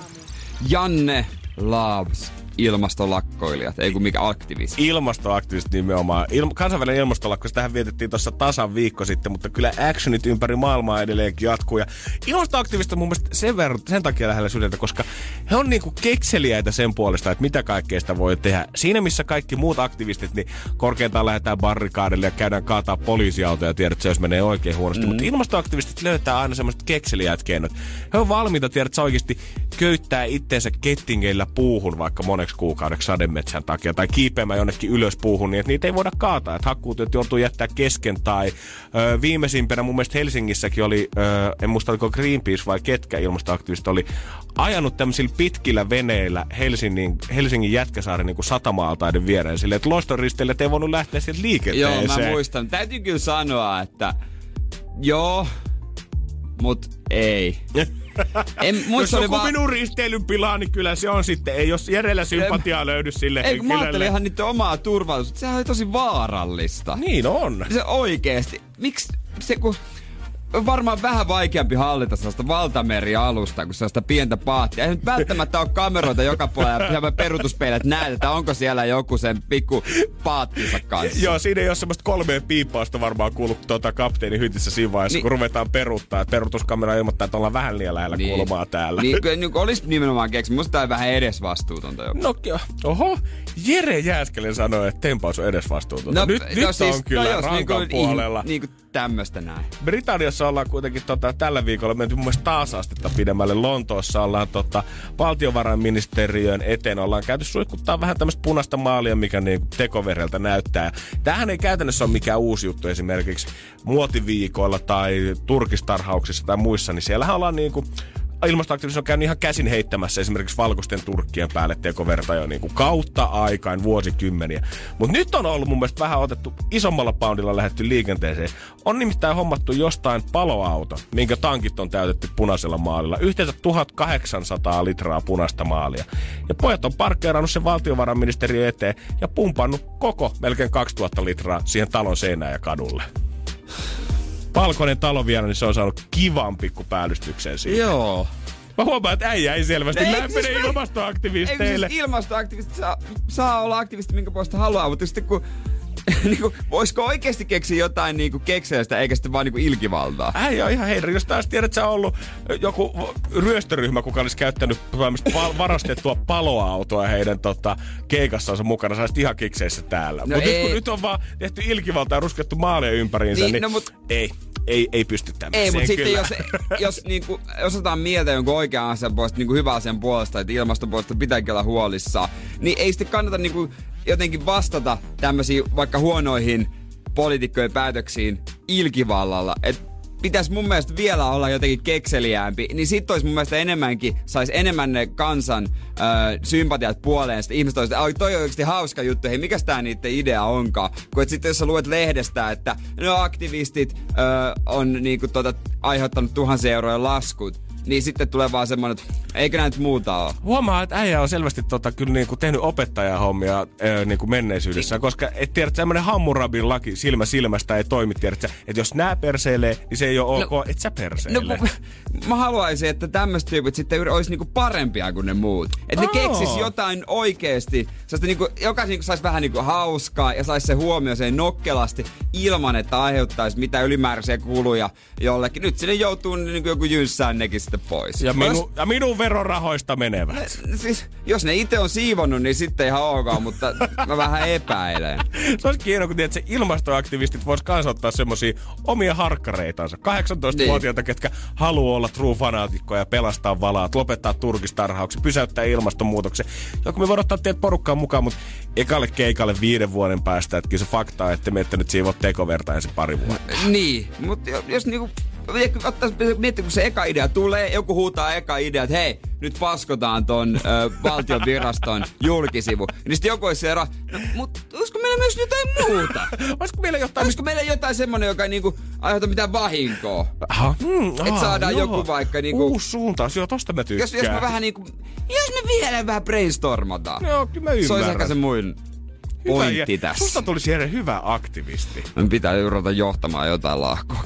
Janne loves ilmastolakkoilijat, ei kun mikä aktivisti. Ilmastoaktivistit nimenomaan. Il- kansainvälinen ilmastolakko, tähän vietettiin tuossa tasan viikko sitten, mutta kyllä actionit ympäri maailmaa edelleenkin jatkuu. Ja ilmastoaktivistit on mun mielestä sen, verran, sen takia lähellä sydäntä, koska he on niinku kekseliäitä sen puolesta, että mitä kaikkea sitä voi tehdä. Siinä missä kaikki muut aktivistit, niin korkeintaan lähdetään barrikaadille ja käydään kaataa poliisiautoja ja tiedät, se jos menee oikein huonosti. Mm. Mutta ilmastoaktivistit löytää aina semmoiset kekseliäät keinot. He on valmiita, tiedät, oikeasti köyttää itteensä kettingeillä puuhun vaikka moneksi kuukaudeksi sademetsän takia tai kiipeämään jonnekin ylös puuhun niin, että niitä ei voida kaataa. Että hakkuutyöt joutuu jättää kesken tai ö, viimeisimpänä mun mielestä Helsingissäkin oli, ö, en muista oliko Greenpeace vai ketkä ilmastoaktivistit oli ajanut tämmöisillä pitkillä veneillä Helsingin, Helsingin Jätkäsaaren niin satamaaltaiden viereen silleen, että loistoristeilijät ei voinut lähteä sieltä Joo, liikenteeseen. mä muistan. Täytyy kyllä sanoa, että joo, mut ei. En, Jos joku vaan... minun risteilyn pilaa, niin kyllä se on sitten. Ei jos järjellä sympatiaa löydy sille Ei, kun mä henkilölle. ajattelin ihan niiden omaa turvallisuutta. Sehän oli tosi vaarallista. Niin on. Se oikeesti. Miksi se kun... Varmaan vähän vaikeampi hallita sellaista valtamerialusta kuin sellaista pientä paattia. Ei nyt välttämättä ole kameroita joka puolella ja ihan peruutuspeilät näet, että onko siellä joku sen pikku paattinsa kanssa. Joo, siinä ei ole semmoista kolmea piippausta varmaan kuullut tuota kapteeni hytissä siinä vaiheessa, Niin. kun ruvetaan peruuttaa. Että peruutuskamera ilmoittaa, että ollaan vähän liian lähellä niin. kulmaa täällä. Niin, niin, olisi nimenomaan keksinyt. Musta on vähän edesvastuutonta jopa. No, oho, Jere Jääskelin sanoi, että tempaus on edesvastuutonta. nyt nyt on kyllä jos rankan niinku, puolella. Niin, niin kuin tämmöstä näin. Britanniassa ollaan kuitenkin tota, tällä viikolla menty mun mielestä taas astetta pidemmälle. Lontoossa ollaan tota, valtiovarainministeriön eteen ollaan käyty suihkuttaa vähän tämmöistä punaista maalia, mikä niin tekovereltä näyttää. Tämähän ei käytännössä ole mikään uusi juttu esimerkiksi muotiviikoilla tai turkistarhauksissa tai muissa, niin siellähän ollaan niin kuin ilmastoaktivismi on käynyt ihan käsin heittämässä esimerkiksi valkoisten turkkien päälle tekoverta jo niin kuin kautta aikaan vuosikymmeniä. Mutta nyt on ollut mun mielestä vähän otettu isommalla poundilla lähetty liikenteeseen. On nimittäin hommattu jostain paloauto, minkä tankit on täytetty punaisella maalilla. Yhteensä 1800 litraa punaista maalia. Ja pojat on parkkeerannut sen valtiovarainministeriön eteen ja pumpannut koko melkein 2000 litraa siihen talon seinään ja kadulle. Valkoinen talo vielä, niin se on saanut kivan pikku päällystykseen siitä. Joo. Mä huomaan, että äijä ei selvästi Ei, lämpene siis mä- ilmastoaktivisteille. Ei, siis ilmastoaktivisti saa, saa olla aktivisti minkä puolesta haluaa, mutta sitten kun (laughs) niinku, voisiko oikeasti keksiä jotain niinku kekseliästä eikä sitten vaan niinku ilkivaltaa? Äijä on ihan heidän. Jos taas tiedät, että sä on ollut joku ryöstöryhmä, kuka olisi käyttänyt (laughs) varastettua paloautoa heidän tota, keikassansa mukana, sä ihan kikseissä täällä. No mutta nyt kun nyt on vaan tehty ilkivaltaa ja ruskettu maalia ympäriinsä, Niin, niin, no mut- ei, ei, ei pysty tämmöiseen Ei, mutta sitten jos, jos, niinku, jos otetaan mieltä jonkun oikean asian puolesta, niinku hyvän asian puolesta, että ilmaston puolesta pitääkin olla huolissaan, niin ei sitten kannata niinku jotenkin vastata tämmöisiin vaikka huonoihin poliitikkojen päätöksiin ilkivallalla. Et pitäisi mun mielestä vielä olla jotenkin kekseliäämpi, niin sit olisi mun mielestä enemmänkin, sais enemmän ne kansan ö, sympatiat puoleen. Sitten ihmiset olisivat, että toi on oikeasti hauska juttu, hei mikäs tää niiden idea onkaan. Kun et sitten jos sä luet lehdestä, että no aktivistit ö, on niinku tota, aiheuttanut tuhansia euroja laskut, niin sitten tulee vaan semmonen, että eikö näitä muuta ole. Huomaa, että äijä on selvästi tota, kyllä niinku tehnyt opettajahommia ää, niinku menneisyydessä, koska et tiedä, että semmoinen Hammurabin laki silmä silmästä ei toimi, tiedät sä, että jos nää perseilee, niin se ei ole ok, No- et sä No, perseile. kun- (laughs) mä haluaisin, että tämmöiset tyypit sitten olisi niinku parempia kuin ne muut. Että ne Aa. keksis jotain oikeesti. Sellaista niinku, jokaisen niinku saisi vähän niinku hauskaa ja saisi se huomioon sen nokkelasti ilman, että aiheuttaisi mitään ylimääräisiä kuluja jollekin. Nyt sinne joutuu niinku joku jynssään nekin sitten pois. ja, Jos- minu, ja minun verorahoista menevät. Siis, jos ne itse on siivonnut, niin sitten ihan ok, mutta mä vähän epäilen. (laughs) Se olisi hienoa, kun tiedät, se ilmastoaktivistit vois kans ottaa semmosia omia harkkareitansa. 18-vuotiaita, Niin. ketkä haluaa olla true fanaatikkoja ja pelastaa valaat, lopettaa turkistarhauksen, pysäyttää ilmastonmuutoksen. Joku me voidaan ottaa teidät porukkaan mukaan, mutta ekalle keikalle viiden vuoden päästä, että kyllä se fakta on, että me nyt siivot tekoverta ensin pari vuotta. Niin, mutta jos niinku miettii, kun se eka idea tulee, joku huutaa eka idea, että hei, nyt paskotaan ton ö, valtion viraston (laughs) julkisivu. Niin sitten joku olisi siellä, no, mutta olisiko meillä myös jotain muuta? (laughs) Olisiko meillä jotain... Olisiko meillä jotain semmonen, joka ei niinku aiheuta mitään vahinkoa? Aha, mm, Et saadaan joku vaikka niinku- Uusi suuntaus, joo, tosta mä tykkään. Jos, jos me vähän niinku, jos me vielä vähän brainstormataan. Joo, kyllä mä se olisi ymmärrän. ehkä se Hyvä, pointti ja tässä. Susta tulisi Jere hyvä aktivisti. Pitää ruveta johtamaan jotain lahkoa.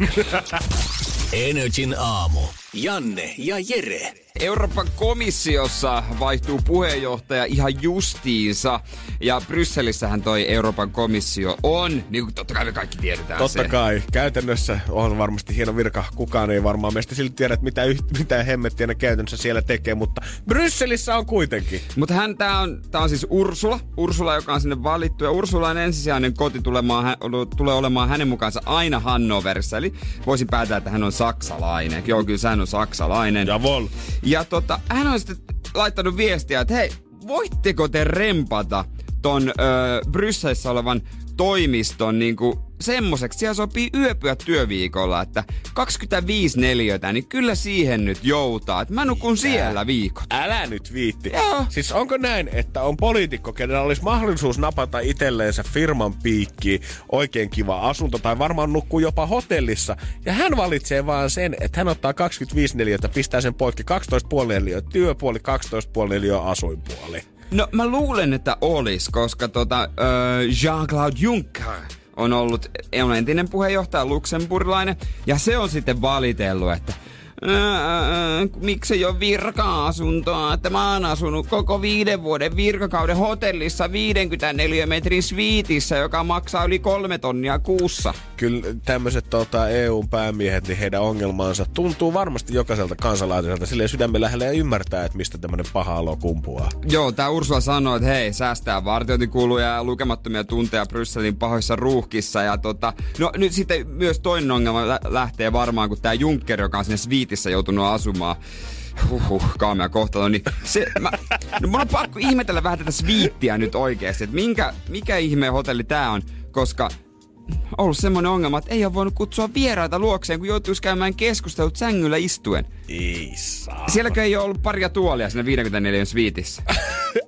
(laughs) Energin aamu. Janne ja Jere. Euroopan komissiossa vaihtuu puheenjohtaja ihan justiinsa. Ja Brysselissähän toi Euroopan komissio on, niin kuin totta kai me kaikki tiedetään Totta se. kai. Käytännössä on varmasti hieno virka. Kukaan ei varmaan meistä silti tiedä, että mitä, yht- mitä hemmettiä ne käytännössä siellä tekee, mutta Brysselissä on kuitenkin. Mutta hän, tää on, tää on siis Ursula. Ursula, joka on sinne valittu. Ja Ursulan ensisijainen koti tulemaan, tulee olemaan hänen mukaansa aina Hannoverissa. Eli voisin päätellä, että hän on saksalainen. Joo, kyllä hän on saksalainen. Javol. Ja tota, hän on sitten laittanut viestiä, että hei, voitteko te rempata ton öö, Brysselissä olevan toimiston niinku semmoiseksi, siellä sopii yöpyä työviikolla, että 25 neliötä, niin kyllä siihen nyt joutaa. Että mä nukun siellä viikot. Älä nyt viitti. Joo. Siis onko näin, että on poliitikko, kenellä olisi mahdollisuus napata itselleensä firman piikki, oikein kiva asunto tai varmaan nukkuu jopa hotellissa. Ja hän valitsee vaan sen, että hän ottaa 25 neliötä, pistää sen poikki 12,5 neliöä työpuoli, 12,5 neliöä asuinpuoli. No mä luulen, että olis, koska tota, öö, Jean-Claude Juncker on ollut on entinen puheenjohtaja luxemburgilainen, ja se on sitten valitellut, että Ää, miksi ei ole virka-asuntoa, että mä oon asunut koko viiden vuoden virkakauden hotellissa 54 metrin sviitissä, joka maksaa yli kolme tonnia kuussa. Kyllä tämmöiset tota, EU-päämiehet, niin heidän ongelmaansa tuntuu varmasti jokaiselta kansalaiselta silleen sydämen lähellä ja ymmärtää, että mistä tämmöinen paha alo kumpuaa. Joo, tää Ursula sanoi, että hei, säästää vartiointikuluja ja lukemattomia tunteja Brysselin pahoissa ruuhkissa. Ja tota, no nyt sitten myös toinen ongelma lä- lähtee varmaan, kun tää Juncker, joka on sinne Sviitissä joutunut asumaan, Huhhuh, kaamea kohtalo, niin se, mä, no mun on pakko ihmetellä vähän tätä sviittiä nyt oikeesti, että minkä, mikä ihmeen hotelli tää on, koska ollut semmoinen ongelma, että ei ole voinut kutsua vieraita luokseen, kun joutuisi käymään keskustelut sängyllä istuen. Ei saa. Sielläkö ei ole ollut paria tuolia siinä 54 sviitissä?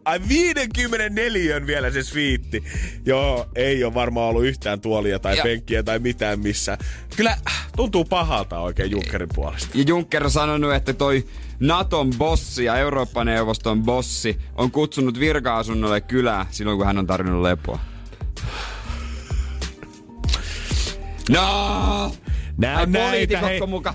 Ai 54 vielä se sviitti. Joo, ei ole varmaan ollut yhtään tuolia tai Ja- penkkiä tai mitään missä. Kyllä äh, tuntuu pahalta oikein Junckerin puolesta. Ja Juncker on sanonut, että toi Naton bossi ja Eurooppa-neuvoston bossi on kutsunut virka-asunnolle kylää silloin, kun hän on tarvinnut lepoa. (sighs) No! Nää Ai näitä, hei. muka?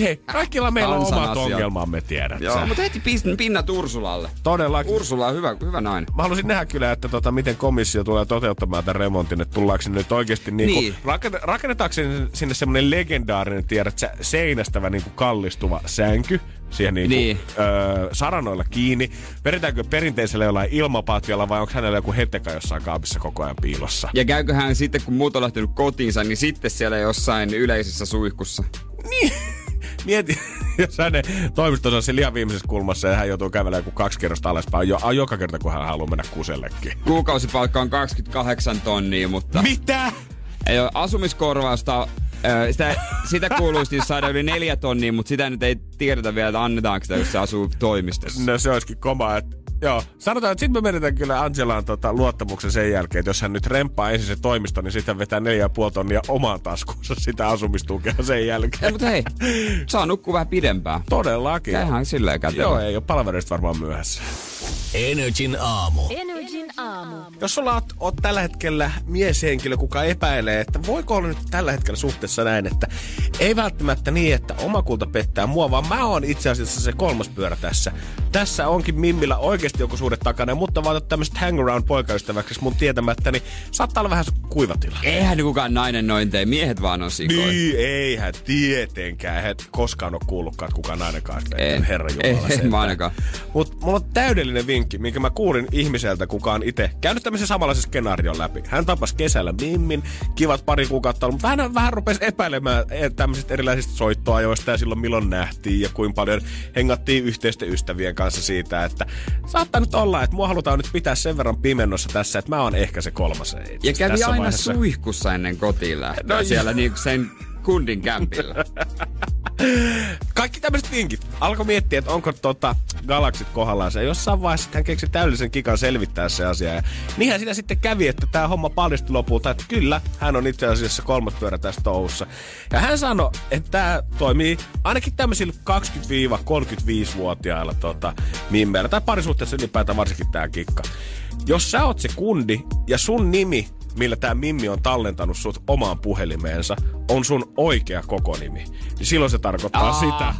Hei, kaikilla meillä on omat asiat. ongelmamme, tiedät Joo, sä. mutta heti pinnat Ursulalle. Todellakin. Ursula on hyvä, hyvä nainen. Mä haluaisin nähdä kyllä, että tota, miten komissio tulee toteuttamaan tämän remontin, että tullaanko sinne nyt oikeasti niin Niin. Raken, rakennetaanko sinne, sinne semmoinen legendaarinen, tiedät sä, seinästävä niin kuin kallistuva sänky, siihen niin kuin, Niin. Öö, saranoilla kiinni. Peritäänkö perinteisellä jollain ilmapatjalla vai onko hänellä joku heteka jossain kaapissa koko ajan piilossa? Ja käyköhän sitten, kun muut on lähtenyt kotiinsa, niin sitten siellä jossain yleisessä suihkussa. Mieti, (laughs) jos hänen toimistonsa on ihan viimeisessä kulmassa ja hän joutuu kävelemään joku kaksi kerrosta alaspäin jo, joka kerta, kun hän haluaa mennä kusellekin. Kuukausipalkka on 28 tonnia, mutta Mitä? ei ole asumiskorvausta. Sitä, sitä kuuluisi saada yli neljä tonnia, mutta sitä nyt ei tiedetä vielä, että annetaanko sitä, jos se asuu toimistossa. No se olisikin koma, että Joo, sanotaan, että sitten me menetään kyllä Angelaan tota, luottamuksen sen jälkeen, että jos hän nyt remppaa ensin se toimisto, niin sitten vetää neljä ja puoli tonnia omaan taskuunsa sitä asumistukea sen Ei, jälkeen. mutta hei, saa nukkua vähän pidempään. Todellakin. Käyhän silleen kätevä. Joo, ei ole palveluista varmaan myöhässä. Energin aamu. Energin aamu. Jos sulla oot, oot tällä hetkellä mieshenkilö, kuka epäilee, että voiko olla nyt tällä hetkellä suhteessa näin, että ei välttämättä niin, että oma kulta pettää mua, vaan mä oon itse asiassa se kolmas pyörä tässä. Tässä onkin Mimmillä oikeasti joku suhde takana, mutta vaan tämmöiset hangaround poikaystäväksi mun tietämättä, niin saattaa olla vähän kuivatila. Eihän kukaan nainen noin tee, miehet vaan on sikoja. Niin, eihän tietenkään. Eihän koskaan ole kuullutkaan, että kukaan nainen kanssa En. Herra Ei, Jumala. en sentään. mä ainakaan. Mut mulla on täydellinen vinkki, minkä mä kuulin ihmiseltä, kuka on itse käynyt tämmöisen samanlaisen skenaarion läpi. Hän tapasi kesällä Mimmin, kivat pari kuukautta ollut, mutta hän vähän rupesi epäilemään eh, tämmöisistä erilaisista soittoajoista ja silloin milloin nähtiin ja kuinka paljon hengattiin yhteisten ystävien kanssa siitä, että saattaa nyt olla, että mua halutaan nyt pitää sen verran pimennossa tässä, että mä oon ehkä se kolmas. Ja kävi tässä aina vaiheessa. suihkussa ennen kotiin lähtöä. No siellä niinku sen kundin kämpillä. (laughs) Kaikki tämmöiset vinkit. Alkoi miettiä, että onko tota galaksit kohdallaan se. Jossain vaiheessa hän keksi täydellisen kikan selvittää se asia. Ja niinhän siinä sitten kävi, että tämä homma paljastui lopulta, että kyllä, hän on itse asiassa kolmas pyörä tässä touhussa. Ja hän sanoi, että tämä toimii ainakin tämmöisillä 20-35-vuotiailla tota, mimmeillä. Tai parisuhteessa ylipäätään varsinkin tämä kikka. Jos sä oot se kundi ja sun nimi millä tämä Mimmi on tallentanut sut omaan puhelimeensa, on sun oikea koko nimi. Niin silloin se tarkoittaa Aa. sitä,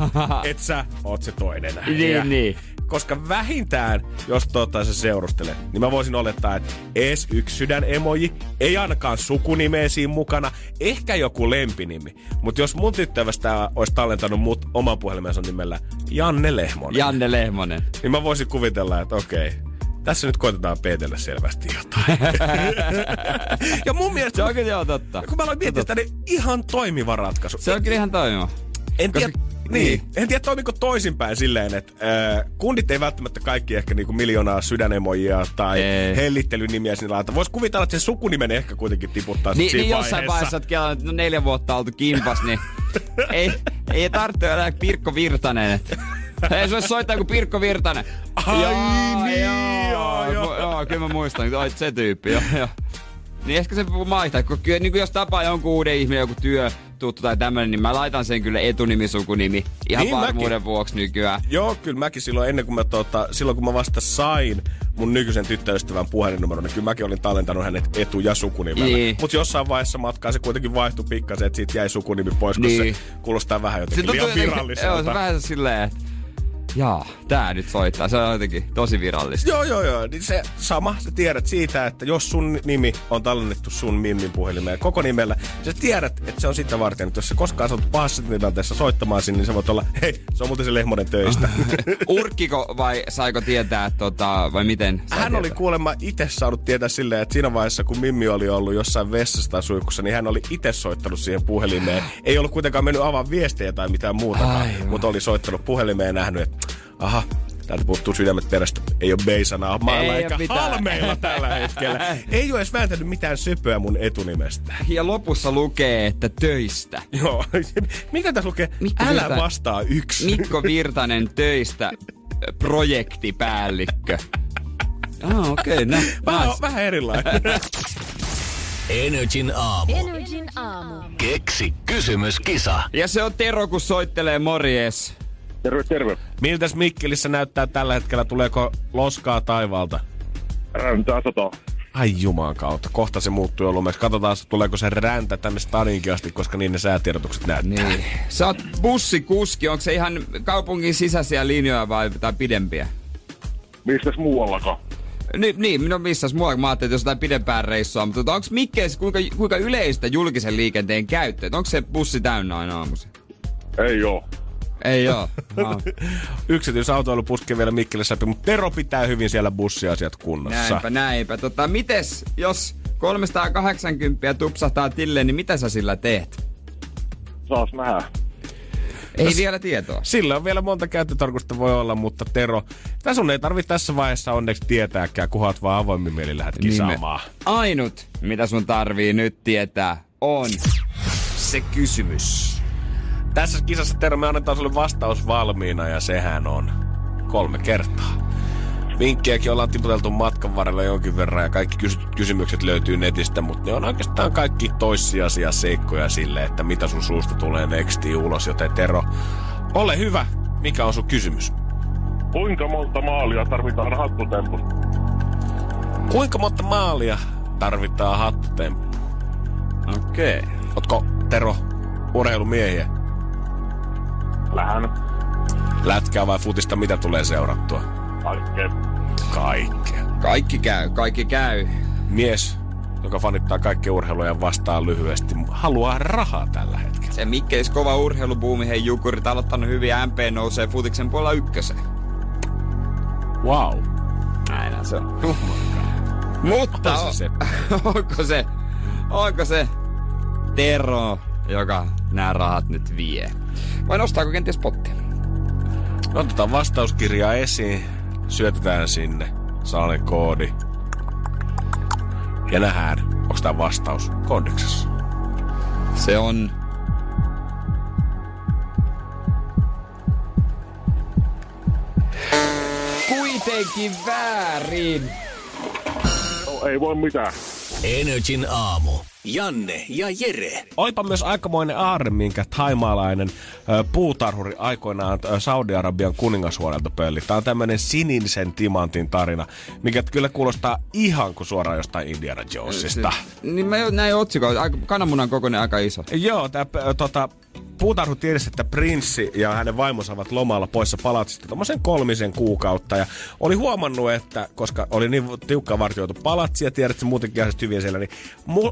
että sä oot se toinen. Niin, niin. Koska vähintään, jos tota se seurustelee, niin mä voisin olettaa, että ees yksi sydän emoji, ei ainakaan sukunimeä siinä mukana, ehkä joku lempinimi. Mutta jos mun tyttöystävä olisi tallentanut mut oman puhelimensa nimellä Janne Lehmonen, Janne Lehmonen. niin mä voisin kuvitella, että okei, tässä nyt koitetaan peitellä selvästi jotain. (laughs) ja mun mielestä, Se on kyllä joo totta. kun mä aloin miettiä sitä, niin ihan toimiva ratkaisu. Se on kyllä ihan toimiva. En Koska- tiedä, niin. En tiedä, toimiko toisinpäin silleen, että äh, kundit ei välttämättä kaikki ehkä niinku miljoonaa sydänemojia tai Ei. hellittelynimiä sinne laita. Voisi kuvitella, että se sukunimen ehkä kuitenkin tiputtaa Niin, siinä niin jossain vaiheessa oot kelannut, että no neljä vuotta oltu kimpas, niin (laughs) ei, ei tarvitse olla Pirkko Virtanen. Että. Ei se olisi soittaa kuin Pirkko Virtanen. Ai niin, joo, joo. Mu- joo, kyllä mä muistan, että se tyyppi, joo, joo. Niin ehkä se maihtaa, kun kyllä, niin kuin jos tapaa jonkun uuden ihminen, joku työ, tuttu tai tämmöinen, niin mä laitan sen kyllä etunimi, sukunimi. Ihan Niin niin varmuuden mäkin. vuoksi nykyään. Joo, kyllä mäkin silloin ennen kuin mä, tota, silloin kun mä vasta sain mun nykyisen tyttöystävän puhelinnumeron, niin kyllä mäkin olin tallentanut hänet etu- ja sukunimellä. Niin. Mutta jossain vaiheessa matkaa se kuitenkin vaihtui pikkasen, että siitä jäi sukunimi pois, kun Niin. se kuulostaa vähän jotenkin tuntuu liian viralliselta. Joo, se vähän silleen, että jaa, tää nyt soittaa. Se on jotenkin tosi virallista. Joo, joo, joo. Niin se sama, sä tiedät siitä, että jos sun nimi on tallennettu sun Mimmin puhelimeen koko nimellä, sä tiedät, että se on sitä varten, että jos sä koskaan saat pahassa tilanteessa soittamaan sinne, niin sä voit olla, hei, se on muuten se Lehmonen töistä. (laughs) Urkkiko vai saiko tietää, tota, vai miten? sai hän oli tietää? kuulemma itse saanut tietää silleen, että siinä vaiheessa, kun Mimmi oli ollut jossain vessassa tai suihkussa, niin hän oli itse soittanut siihen puhelimeen. Ei ollut kuitenkaan mennyt avaa viestejä tai mitään muutakaan, Aivan. mutta oli soittanut puhelimeen ja nähnyt, että aha, täältä puuttuu sydämet perästä. Ei ole beisanaa maalla Ei eikä mitään. halmeilla tällä hetkellä. (laughs) Ei ole edes vääntänyt mitään söpöä mun etunimestä. Ja lopussa lukee, että töistä. Joo. (laughs) Mikä tässä lukee? Mikko Älä Virtanen. vastaa yksi. Mikko Virtanen töistä (laughs) projektipäällikkö. Ah, okei, okay, no. Vähän, nice. vähän erilainen. Energin aamu. Energin aamu. Keksi kysymyskisa. Ja se on Tero, kun soittelee morjes. Terve, terve. Miltäs Mikkelissä näyttää tällä hetkellä? Tuleeko loskaa taivaalta? Räntää sataa. Ai juman kautta. Kohta se muuttuu jo lumeksi. Katsotaan, tuleeko se räntä tänne stadinkin asti, koska niin ne säätiedotukset näyttää. Niin. Sä oot bussikuski, onko se ihan kaupungin sisäisiä linjoja vai tai pidempiä? Mistäs muuallako? Ni, niin, no missäs muualla, mä ajattelin, että jos jotain pidempää reissua, mutta tota, onko Mikkeessä kuinka, kuinka yleistä julkisen liikenteen käyttö? Onko se bussi täynnä aina aamuisin? Ei oo. Ei oo. No, (laughs) Yksityisautoilu puskee vielä Mikkelissä läpi, mutta Tero pitää hyvin siellä bussiasiat kunnossa. näinpä, näinpä. Tota, mites, jos 380 tupsahtaa tilleen, niin mitä sä sillä teet? Saas nähdä. Ei vielä tietoa. Sillä on vielä monta käyttötarkoitusta voi olla, mutta Tero, tässä sun ei tarvitse tässä vaiheessa onneksi tietääkään, kunhan oot vaan avoimin mieli lähdet kisaamaan. Ainut, mitä sun tarvii nyt tietää, on Se kysymys. Tässä kisassa Tero, me annetaan sulle vastaus valmiina ja sehän on kolme kertaa. Vinkkejäkin ollaan tiputeltu matkan varrella jonkin verran ja kaikki kysy- kysymykset löytyy netistä, mutta ne on oikeastaan kaikki toissijaisia seikkoja sille, että mitä sun suusta tulee nextiin ulos, joten Tero, ole hyvä. Mikä on sun kysymys? Kuinka monta maalia tarvitaan hattutempun? Kuinka monta maalia tarvitaan hattutemppu? Okei. Okay. Otko Tero urheilumiehiä? Lähän Lätkää vai futista, mitä tulee seurattua? kaikkea. Kaikkea. Kaikki käy, kaikki käy. Mies, joka fanittaa kaikkia urheiluja vastaan lyhyesti, haluaa rahaa tällä hetkellä. Se Mikkeis kova urheilubuumi, hei Jukurit aloittanut hyvin, MP nousee futiksen puolella ykköseen. Wow. Näinhän se on. Mutta Onko on, se (laughs) onko se, onko se Tero, joka nämä rahat nyt vie? Vai nostaako kenties pottia? Otetaan vastauskirjaa esiin, syötetään sinne, saanen koodi. Ja nähdään, onko tämä vastaus kondiksessa. Se on... Kuitenkin väärin. No, ei voi mitään. Energin aamu. Janne ja Jere. Olipa myös aikamoinen aarre, minkä taimaalainen puutarhuri aikoinaan Saudi-Arabian kuningashuoneelta pölli. Tämä on tämmöinen sinisen timantin tarina, mikä kyllä kuulostaa ihan kuin suoraan jostain Indiana Jonesista. Niin mä näin. Aika, kananmunan kokoinen aika iso. Joo, tämä tota, puutarhu tiesi, että prinssi ja hänen vaimonsa ovat lomalla poissa palatsista tuommoisen kolmisen kuukautta. Ja oli huomannut, että koska oli niin tiukkaan vartioitu palatsi ja tiedät, että muutenkin ihan hyvin siellä, niin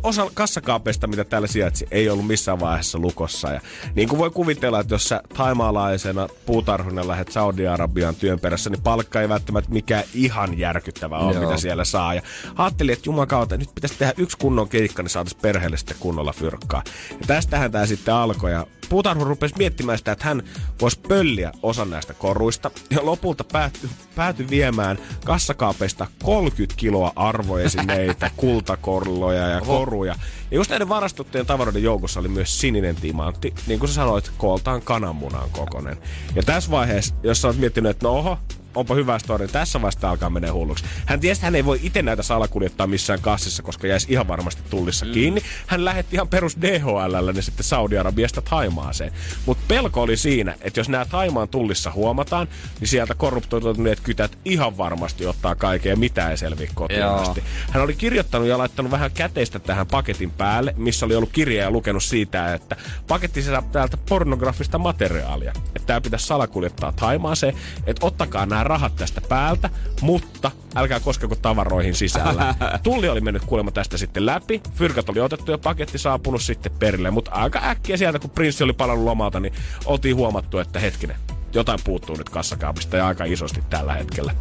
osa kassakaapeista, mitä täällä sijaitsi, ei ollut missään vaiheessa lukossa. Ja niin kuin voi kuvitella, että jos sä taimaalaisena puutarhuna lähdet Saudi-Arabian työn perässä, niin palkka ei välttämättä mikään ihan järkyttävä ole, mitä siellä saa. Ja ajattelin, että jumakauta, nyt pitäisi tehdä yksi kunnon keikka, niin saataisiin perheelle sitten kunnolla fyrkkaa. Ja tästähän tämä sitten alkoi. Ja puutarhu rupesi miettimään sitä, että hän voisi pölliä osan näistä koruista. Ja lopulta päätyi, päätyi viemään kassakaapeista 30 kiloa arvoesineitä, (laughs) kultakorloja ja koruja. Ja just näiden varastuttujen tavaroiden joukossa oli myös sininen timantti, niin kuin sä sanoit, kooltaan kananmunan kokonen. Ja tässä vaiheessa, jos sä oot miettinyt, että no oho, onpa hyvä story, tässä vasta alkaa menee hulluksi. Hän tiesi, että hän ei voi itse näitä salakuljettaa missään kassissa, koska jäisi ihan varmasti tullissa mm. kiinni. Hän lähetti ihan perus DHL ne sitten Saudi-Arabiasta Taimaaseen. Mutta pelko oli siinä, että jos nämä Taimaan tullissa huomataan, niin sieltä korruptoituneet kytät ihan varmasti ottaa kaiken ja mitä ei selviä kotiin asti. Hän oli kirjoittanut ja laittanut vähän käteistä tähän paketin päälle, missä oli ollut kirja ja lukenut siitä, että paketti sisältää täältä pornografista materiaalia. Että tämä pitäisi salakuljettaa Taimaaseen, että ottakaa nämä rahat tästä päältä, mutta älkää koskeko tavaroihin sisällä. (laughs) Tulli oli mennyt kuulemma tästä sitten läpi, fyrkat oli otettu ja paketti saapunut sitten perille, mutta aika äkkiä sieltä, kun prinssi oli palannut lomalta, niin oltiin huomattu, että hetkinen, jotain puuttuu nyt kassakaapista ja aika isosti tällä hetkellä.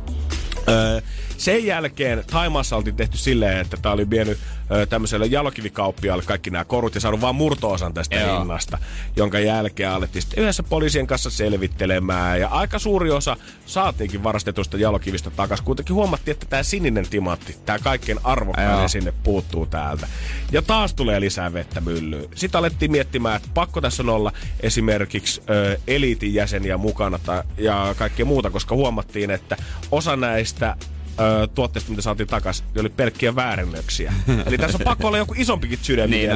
Öö, sen jälkeen Taimaassa oltiin tehty silleen, että tää oli vienyt öö, tämmöiselle jalokivikauppiaalle kaikki nämä korut ja saanut vaan murto-osan tästä Joo. hinnasta, jonka jälkeen alettiin sitten yhdessä poliisien kanssa selvittelemään ja aika suuri osa saatiinkin varastetusta jalokivistä takaisin. Kuitenkin huomattiin, että tämä sininen timantti, tämä kaikkein arvokkain Joo. sinne puuttuu täältä. Ja taas tulee lisää vettä myllyyn. Sitten alettiin miettimään, että pakko tässä on olla esimerkiksi ö, eliitin jäseniä mukana tai, ja kaikkea muuta, koska huomattiin, että osa näistä that ö, tuotteista, mitä saatiin takaisin, niin oli pelkkiä väärennöksiä. (laughs) Eli tässä on pakko olla joku isompikin sydän Niin.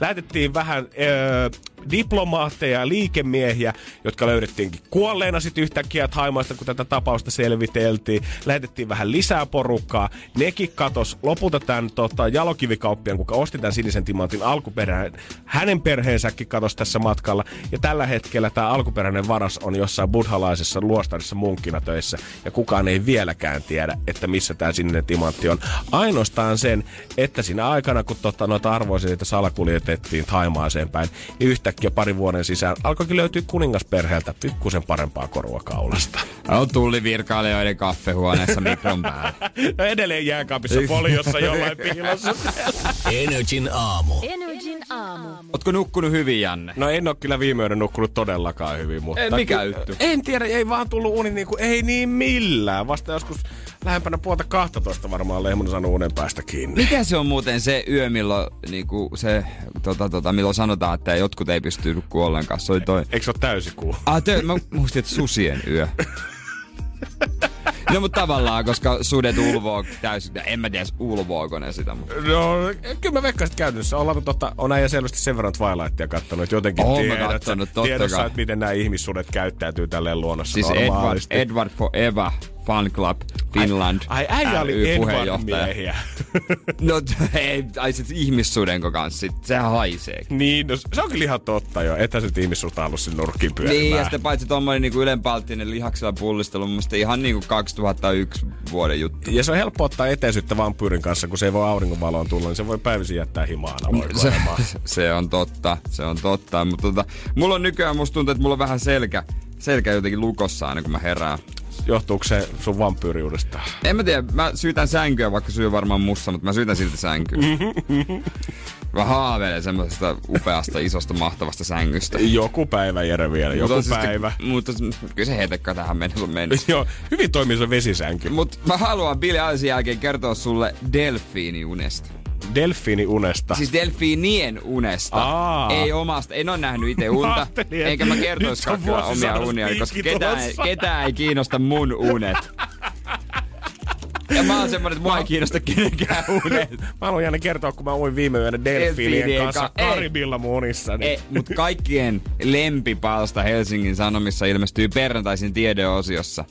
Lähetettiin vähän ö, diplomaatteja ja liikemiehiä, jotka löydettiinkin kuolleena sitten yhtäkkiä Haimaista, kun tätä tapausta selviteltiin. Lähetettiin vähän lisää porukkaa. Nekin katos lopulta tämän tota, jalokivikauppian, kuka osti tämän sinisen timantin alkuperään. Hänen perheensäkin katos tässä matkalla. Ja tällä hetkellä tämä alkuperäinen varas on jossain buddhalaisessa luostarissa munkkina töissä. Ja kukaan ei vieläkään tiedä, että missä tämä sininen timantti on. Ainoastaan sen, että siinä aikana, kun tota, noita arvoisia salakuljetettiin Taimaaseen päin, niin yhtäkkiä parin vuoden sisään alkoikin löytyä kuningasperheeltä pikkusen parempaa korua kaulasta. On tullivirkailijoiden kaffehuoneessa mikron päällä. (laughs) No edelleen jääkaapissa foliossa jollain (laughs) piilossa. Energin aamu. Energin aamu. Ootko nukkunut hyvin, Janne? No en ole kyllä viime yönä nukkunut todellakaan hyvin, mutta... Ei, mikä ky- juttu? En tiedä, ei vaan tullut uni niinku, ei niin millään. Vasta joskus lähempänä puolta 12 varmaan lehmon saanut unen päästä kiinni. Mikä se on muuten se yö, milloin, niinku, se, tota, tota, milloin sanotaan, että jotkut ei pysty nukkua ollenkaan? Se oli toi... Eikö se ole täysikuu? Ah, te, mä muistin, että susien yö. No mutta tavallaan, koska sudet ulvoo täysin, en mä tiedä ulvooko ne sitä, mutta... No, kyllä mä veikkaan, että käytännössä ollaan, totta, on äijä selvästi sen verran Twilightia kattonut, että jotenkin Oon mä tiedät, kattonut, totta tiedossa, että miten nämä ihmissudet käyttäytyy tälleen luonnossa Siis Edward, normaalisti. Edward Forever Fan Club Finland Ai äijä oli puheenjohtaja. miehiä. (laughs) No ei, ai sit ihmissudenko kanssa, sit, sehän haisee. niin, no, se on kyllä ihan totta jo. Etä sit ihmissuutta ollut sinne nurkkiin pyörimään. Niin, ja sitten paitsi tommonen niinku ylenpalttinen lihaksella pullistelu, mun mielestä ihan niinku 2001 vuoden juttu. Ja se on helppo ottaa etäisyyttä vampyyrin kanssa, kun se ei voi auringonvaloon tulla, niin se voi päivisin jättää himaan Se, (laughs) se on totta, se on totta. Mutta tota, mulla on nykyään, musta tuntuu, että mulla on vähän selkä, selkä jotenkin lukossa aina, kun mä herään. Johtuuko se sun vampyyriudesta? En mä tiedä, mä syytän sänkyä, vaikka syy varmaan mussa, mutta mä syytän silti sänkyä. (laughs) mä haaveilen semmoisesta upeasta, isosta, mahtavasta sängystä. Joku päivä, Jere vielä, joku Mutta siis- päivä. Mutta kyllä se hetekka tähän mennessä on mennyt. (laughs) Joo, hyvin toimii se vesisänky. Mut mä haluan Billy jälkeen kertoa sulle delfiiniunesta. Delfiini unesta. Siis delfiinien unesta. Aa. Ei omasta. En ole nähnyt itse unta. (laughs) Eikä mä kertoiskaan kyllä omia unia, koska ketään, ketään ei kiinnosta mun unet. Ja mä oon semmonen, että mua ei kiinnosta kenenkään unet. Mä haluan jäädä kertoa, kun mä uin viime yönä delfiinien kanssa ka- ei. Karibilla mun unissa. Niin. Ei, mut kaikkien lempipalsta Helsingin Sanomissa ilmestyy perjantaisin tiedeosiossa.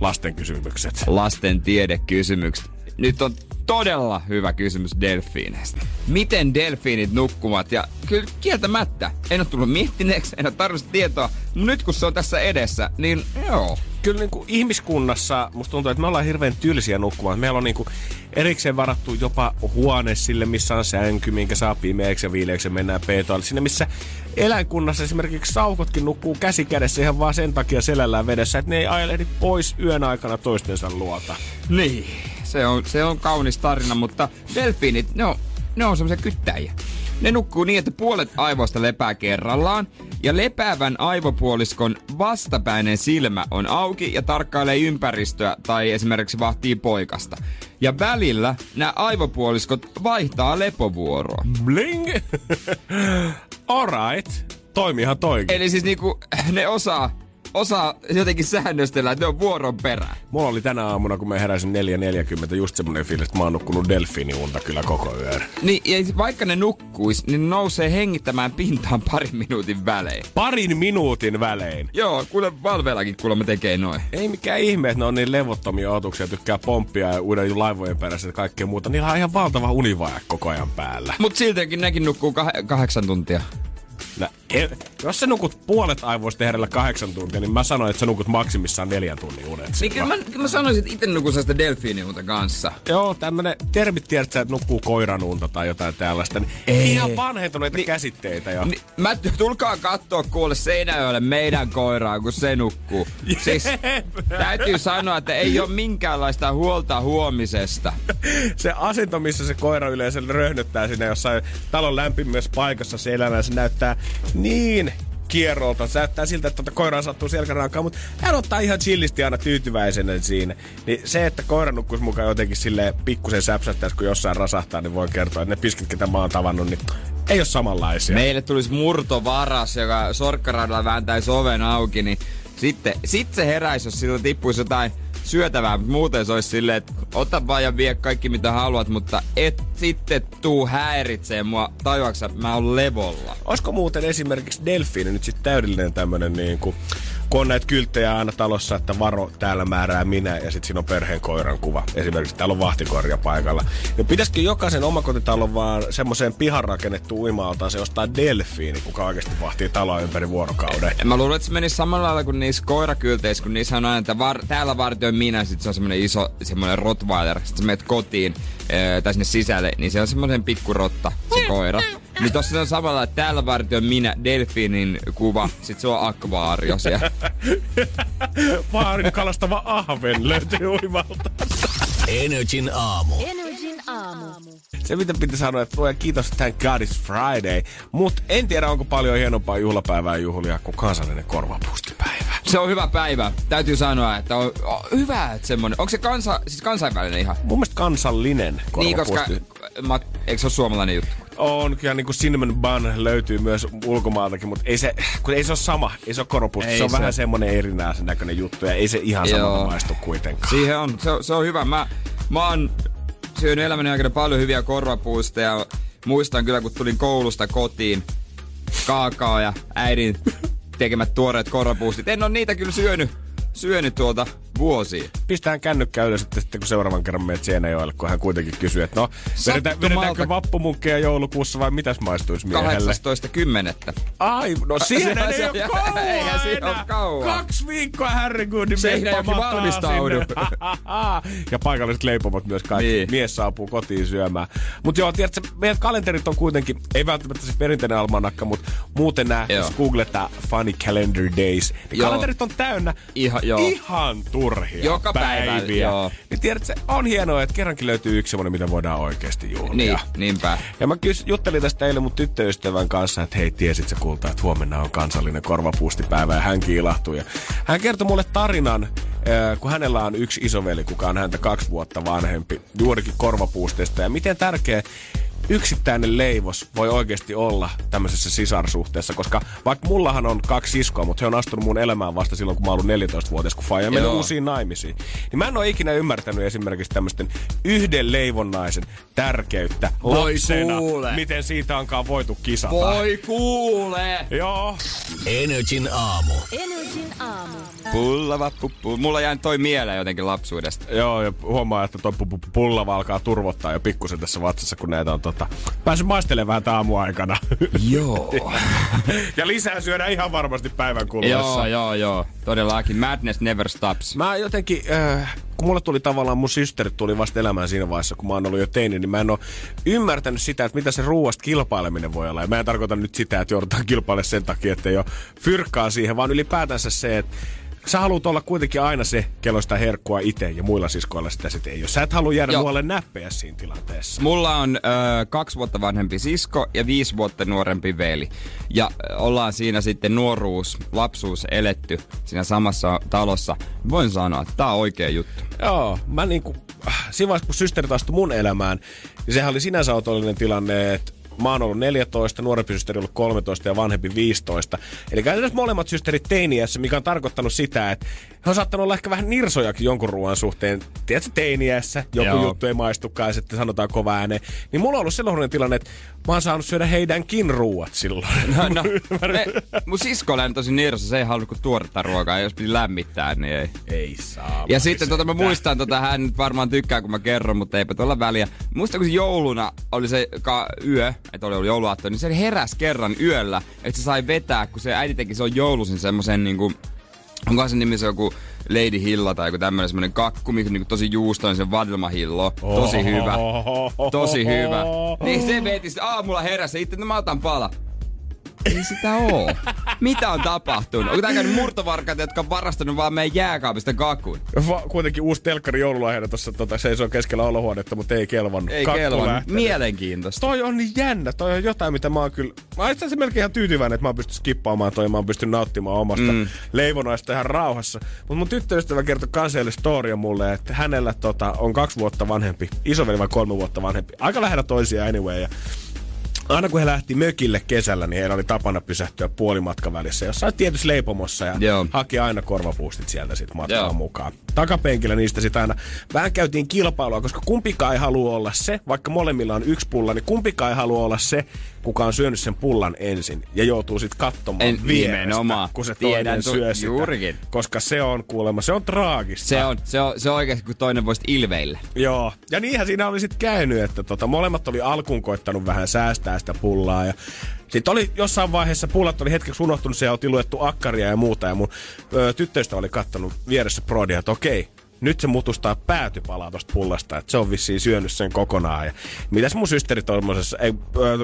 Lasten kysymykset. lasten tiedekysymykset. Nyt on todella hyvä kysymys delfiineistä. Miten delfiinit nukkuvat? Ja kyllä kieltämättä, en ole tullut miettineeksi, en ole tarvitse tietoa, mutta nyt kun se on tässä edessä, niin joo. Kyllä niin kuin ihmiskunnassa musta tuntuu, että me ollaan hirveän tylsiä nukkumaan. Meillä on niin kuin erikseen varattu jopa huone sille, missä on sänky, minkä saa pimeäksi ja viileäksi ja mennään peetoille. Sinne, missä eläinkunnassa esimerkiksi saukotkin nukkuu käsi kädessä ihan vaan sen takia selällään vedessä, että ne ei ajelehdi pois yön aikana toistensa luota. Niin. Se on, se on kaunis tarina, mutta delfiinit, ne on, ne on semmoisia kyttäjiä. Ne nukkuu niin, että puolet aivoista lepää kerrallaan, ja lepäävän aivopuoliskon vastapäinen silmä on auki ja tarkkailee ympäristöä tai esimerkiksi vahtii poikasta. Ja välillä nämä aivopuoliskot vaihtaa lepovuoroa. Bling! (laughs) Alright. Toimiihan toikin. Eli siis niinku ne osaa, osaa jotenkin säännöstellä, että ne on vuoron perään. Mulla oli tänä aamuna, kun mä heräsin 4.40, just semmonen fiilis, että mä oon nukkunut delfiiniunta kyllä koko yön. Niin, ja vaikka ne nukkuis, niin ne nousee hengittämään pintaan parin minuutin välein. Parin minuutin välein. Joo, kuule Valveellakin kuulemma tekee noin. Ei mikään ihme, että ne on niin levottomia otuksia, tykkää pomppia ja uuden laivojen perässä ja kaikkea muuta. Niillä on ihan valtava univaja koko ajan päällä. Mut siltikin nekin nukkuu kah- kahdeksan tuntia. Nä, e, jos sä nukut puolet aivoista herrellä kahdeksan tuntia, niin mä sanoin, että sä nukut maksimissaan neljän tunnin unet. Niin kyllä mä, kyllä mä sanoisin, että itse nukun sellaista delfiiniunta kanssa. Joo, tämmönen termit tiedät, sä, että nukkuu koiranunta tai jotain tällaista. Niin Ei. Ihan vanhentuneita niin, käsitteitä jo. Ni, mä tulkaa kattoo kuule Seinäjoelle meidän koiraa, kun se nukkuu. Siis täytyy sanoa, että ei ole minkäänlaista huolta huomisesta. se asento, missä se koira yleensä röhnöttää sinne jossain talon lämpimässä paikassa selänä, se näyttää niin kierrolta. Se näyttää siltä, että tuota koiraa sattuu selkärankaan, mutta hän ottaa ihan chillisti aina tyytyväisenä siinä. Niin se, että koira nukkuisi mukaan jotenkin sille pikkusen säpsättäisi, kun jossain rasahtaa, niin voi kertoa, että ne piskit, ketä mä oon tavannut, niin ei ole samanlaisia. Meille tulisi murtovaras, joka sorkkaradalla vääntäisi oven auki, niin sitten sit se heräisi, jos siltä tippuisi jotain syötävää, mutta muuten se olisi silleen, että ota vaan ja vie kaikki mitä haluat, mutta et sitten tuu häiritsee mua, tajuaksä, mä oon levolla. Olisiko muuten esimerkiksi delfiini nyt sitten täydellinen tämmönen niin kuin, kun on näitä kylttejä aina talossa, että varo, täällä määrää minä, ja sitten siinä on perheen koiran kuva. Esimerkiksi täällä on vahtikoiria paikalla. Niin pitäisikö jokaisen omakotitalon vaan semmoiseen pihan rakennettu uimaaltaan se ostaa delfiini, kuka oikeasti vahtii taloa ympäri vuorokauden. Mä luulen, että se menisi samalla lailla kuin niissä koirakylteissä, kun niissä on aina, että var, täällä vartioin minä, sit se on semmoinen iso semmoinen rottweiler, sit sä menet kotiin tai sinne sisälle, niin se on semmoinen pikkurotta, se koira. Niin tossa on samalla, että täällä vartioin minä, delfiinin kuva, sit se on akvaario siellä. (laughs) Vaarin kalastava ahven löytyy uimalta. Energin aamu. Energin aamu. Se mitä piti sanoa, että luoja kiitos, thank God it's Friday. Mutta en tiedä, onko paljon hienompaa juhlapäivää juhlia kuin kansallinen korvapustipäivä. Se on hyvä päivä. Täytyy sanoa, että on, on hyvä, että semmonen. Onko se kansa, siis kansainvälinen ihan? Mun mielestä kansallinen Niin, koska mä, eikö se ole suomalainen juttu? On kyllä niin kuin cinnamon bun löytyy myös ulkomaaltakin, mutta ei se, kun ei se ole sama, ei se ole korvapusti. Ei se on se. vähän semmonen erinäisen näköinen juttu ja ei se ihan Joo. samalta maistu kuitenkaan. Siihen on, se, on- se on hyvä. Mä, mä oon syönyt elämäni aikana paljon hyviä korvapuusta ja muistan kyllä, kun tulin koulusta kotiin, kaakao ja äidin tekemät tuoreet korvapuustit. En ole niitä kyllä syönyt, syönyt tuolta vuosia. Pistetään kännykkä ylös sitten, sitten kun seuraavan kerran menet Seinäjoelle, kun hän kuitenkin kysyy, että no, vedetään, vedetäänkö vappumunkkeja joulukuussa vai mitäs maistuisi miehelle? 18.10. Ai, no (laughs) siinä ei ole kauan (laughs) eihän siinä ole kauan. Kaksi viikkoa Harry Goodin Seinäjoki valmistaudu. (laughs) ja paikalliset leipomot myös kaikki. Niin. Mies saapuu kotiin syömään. Mutta joo, tiedätkö, meidän kalenterit on kuitenkin, ei välttämättä se perinteinen almanakka, mutta muuten nämä, jos googletaan Funny Calendar Days, niin Joo. kalenterit on täynnä Ihan- joo. ihan turhia Joka päivä, päiviä. joo. Niin tiedätkö, on hienoa, että kerrankin löytyy yksi semmoinen, mitä voidaan oikeasti juhlia. Niin, niinpä. Ja mä kys, juttelin tästä eilen mun tyttöystävän kanssa, että hei, tiesit sä kulta, että huomenna on kansallinen korvapuustipäivä ja hän kiilahtui. Ja hän kertoi mulle tarinan, äh, kun hänellä on yksi isoveli, kuka on häntä kaksi vuotta vanhempi, juurikin korvapuusteista. Ja miten tärkeä yksittäinen leivos voi oikeasti olla tämmöisessä sisarsuhteessa, koska vaikka mullahan on kaksi siskoa, mutta he on astunut mun elämään vasta silloin, kun mä olin 14-vuotias, kun Faija meni uusiin naimisiin. Niin mä en ole ikinä ymmärtänyt esimerkiksi tämmöisten yhden leivonnaisen tärkeyttä Voi lapsena, kuule. miten siitä onkaan voitu kisata. Voi kuule! Joo. Energin aamu. Energin aamu. Pullava puppu. Mulla jäi toi mieleen jotenkin lapsuudesta. Joo, ja huomaa, että pu- pullava alkaa turvottaa jo pikkusen tässä vatsassa, kun näitä on tota, päässyt maistelemaan vähän tää aamuaikana. (laughs) Joo. ja lisää syödään ihan varmasti päivän kuluessa. joo, joo, joo. Todellakin. Madness never stops. Mä jotenkin, äh, kun mulle tuli tavallaan, mun systerit tuli vasta elämään siinä vaiheessa, kun mä oon ollut jo teini, niin mä en ole ymmärtänyt sitä, että mitä se ruuasta kilpaileminen voi olla. Ja mä en tarkoita nyt sitä, että joudutaan kilpailemaan sen takia, että ei ole fyrkkaa siihen, vaan ylipäätänsä se, että sä haluat olla kuitenkin aina se, kello sitä herkkua itse ja muilla siskoilla sitä sitten ei ole. Sä et halua jäädä Joo. muualle näppejä siinä tilanteessa. Mulla on ö, kaksi vuotta vanhempi sisko ja viisi vuotta nuorempi veli. Ja ollaan siinä sitten nuoruus, lapsuus eletty siinä samassa talossa. Voin sanoa, että tää on oikea juttu. Joo, mä niinku, äh, siinä vaiheessa kun systerit astui mun elämään, niin sehän oli sinänsä otollinen tilanne, että mä oon ollut 14, nuorempi systeri ollut 13 ja vanhempi 15. Eli käytännössä molemmat systerit teiniässä, mikä on tarkoittanut sitä, että he on saattanut olla ehkä vähän nirsojakin jonkun ruoan suhteen. Tiedätkö, teiniässä joku Joo. juttu ei maistukaan ja sitten sanotaan kova ääneen. Niin mulla on ollut sellainen tilanne, että mä oon saanut syödä heidänkin ruuat silloin. No, (laughs) no, me, mun siskolla on tosi nirsa, se ei halunnut kuin tuoretta ruokaa, jos piti lämmittää, niin ei. ei saa. Ja sitten tota, mä muistan, tota, hän nyt varmaan tykkää, kun mä kerron, mutta eipä tuolla väliä. Muistan, kun se jouluna oli se ka- yö, että oli ollut jouluaatto, niin se heräs kerran yöllä, että se sai vetää, kun se äiti teki se on joulusin semmoisen niinku, onko sen nimi se joku Lady Hilla tai joku tämmönen semmonen kakku, mikä niinku tosi juustoinen, se Vadilma-hillo. Tosi hyvä. Tosi hyvä. Niin se veti aamulla heräs ja itse, no mä otan pala. Ei sitä oo. Mitä on tapahtunut? Onko tää käynyt murtovarkaita, jotka on varastanut vaan meidän jääkaapista kakun? Va- kuitenkin uusi telkkari joululahjana tuossa tota, seisoo keskellä olohuonetta, mutta ei kelvannut. Ei Kakku kelvannut. lähtenyt. Mielenkiintoista. Toi on niin jännä. Toi on jotain, mitä mä oon kyllä... Mä oon itse melkein ihan tyytyväinen, että mä oon pystynyt skippaamaan toi ja mä oon pystynyt nauttimaan omasta mm. leivonaista ihan rauhassa. Mutta mun tyttöystävä kertoi kansaille storia mulle, että hänellä tota, on kaksi vuotta vanhempi, isoveli vai kolme vuotta vanhempi. Aika lähellä toisia anyway. Ja Aina kun he lähti mökille kesällä, niin heillä oli tapana pysähtyä puolimatkan välissä jossain tietyssä leipomossa ja Joo. haki aina korvapuustit sieltä sit matkaan Joo. mukaan. takapenkillä niistä sitä aina vähän käytiin kilpailua, koska kumpikaan ei halua olla se, vaikka molemmilla on yksi pulla, niin kumpikaan ei halua olla se, kuka on syönyt sen pullan ensin ja joutuu sitten katsomaan En- vierestä, nimenomaan. kun se Tiedän toinen tu- syö sitä. juurikin. Koska se on kuulemma, se on traagista. Se on, se on, se on oikeasti, kun toinen voisi ilveillä. Joo, ja niinhän siinä oli sitten käynyt, että tota, molemmat oli alkuun koittanut vähän säästää sitä pullaa ja sitten oli jossain vaiheessa pullat oli hetkeksi unohtunut, siellä oltiin luettu akkaria ja muuta ja mun ö, tyttöystä oli kattonut vieressä prodia, että okei, nyt se mutustaa päätypalaa tosta pullasta, että se on vissiin syönyt sen kokonaan. Ja mitäs mun systeri tommosessa, ei, ö,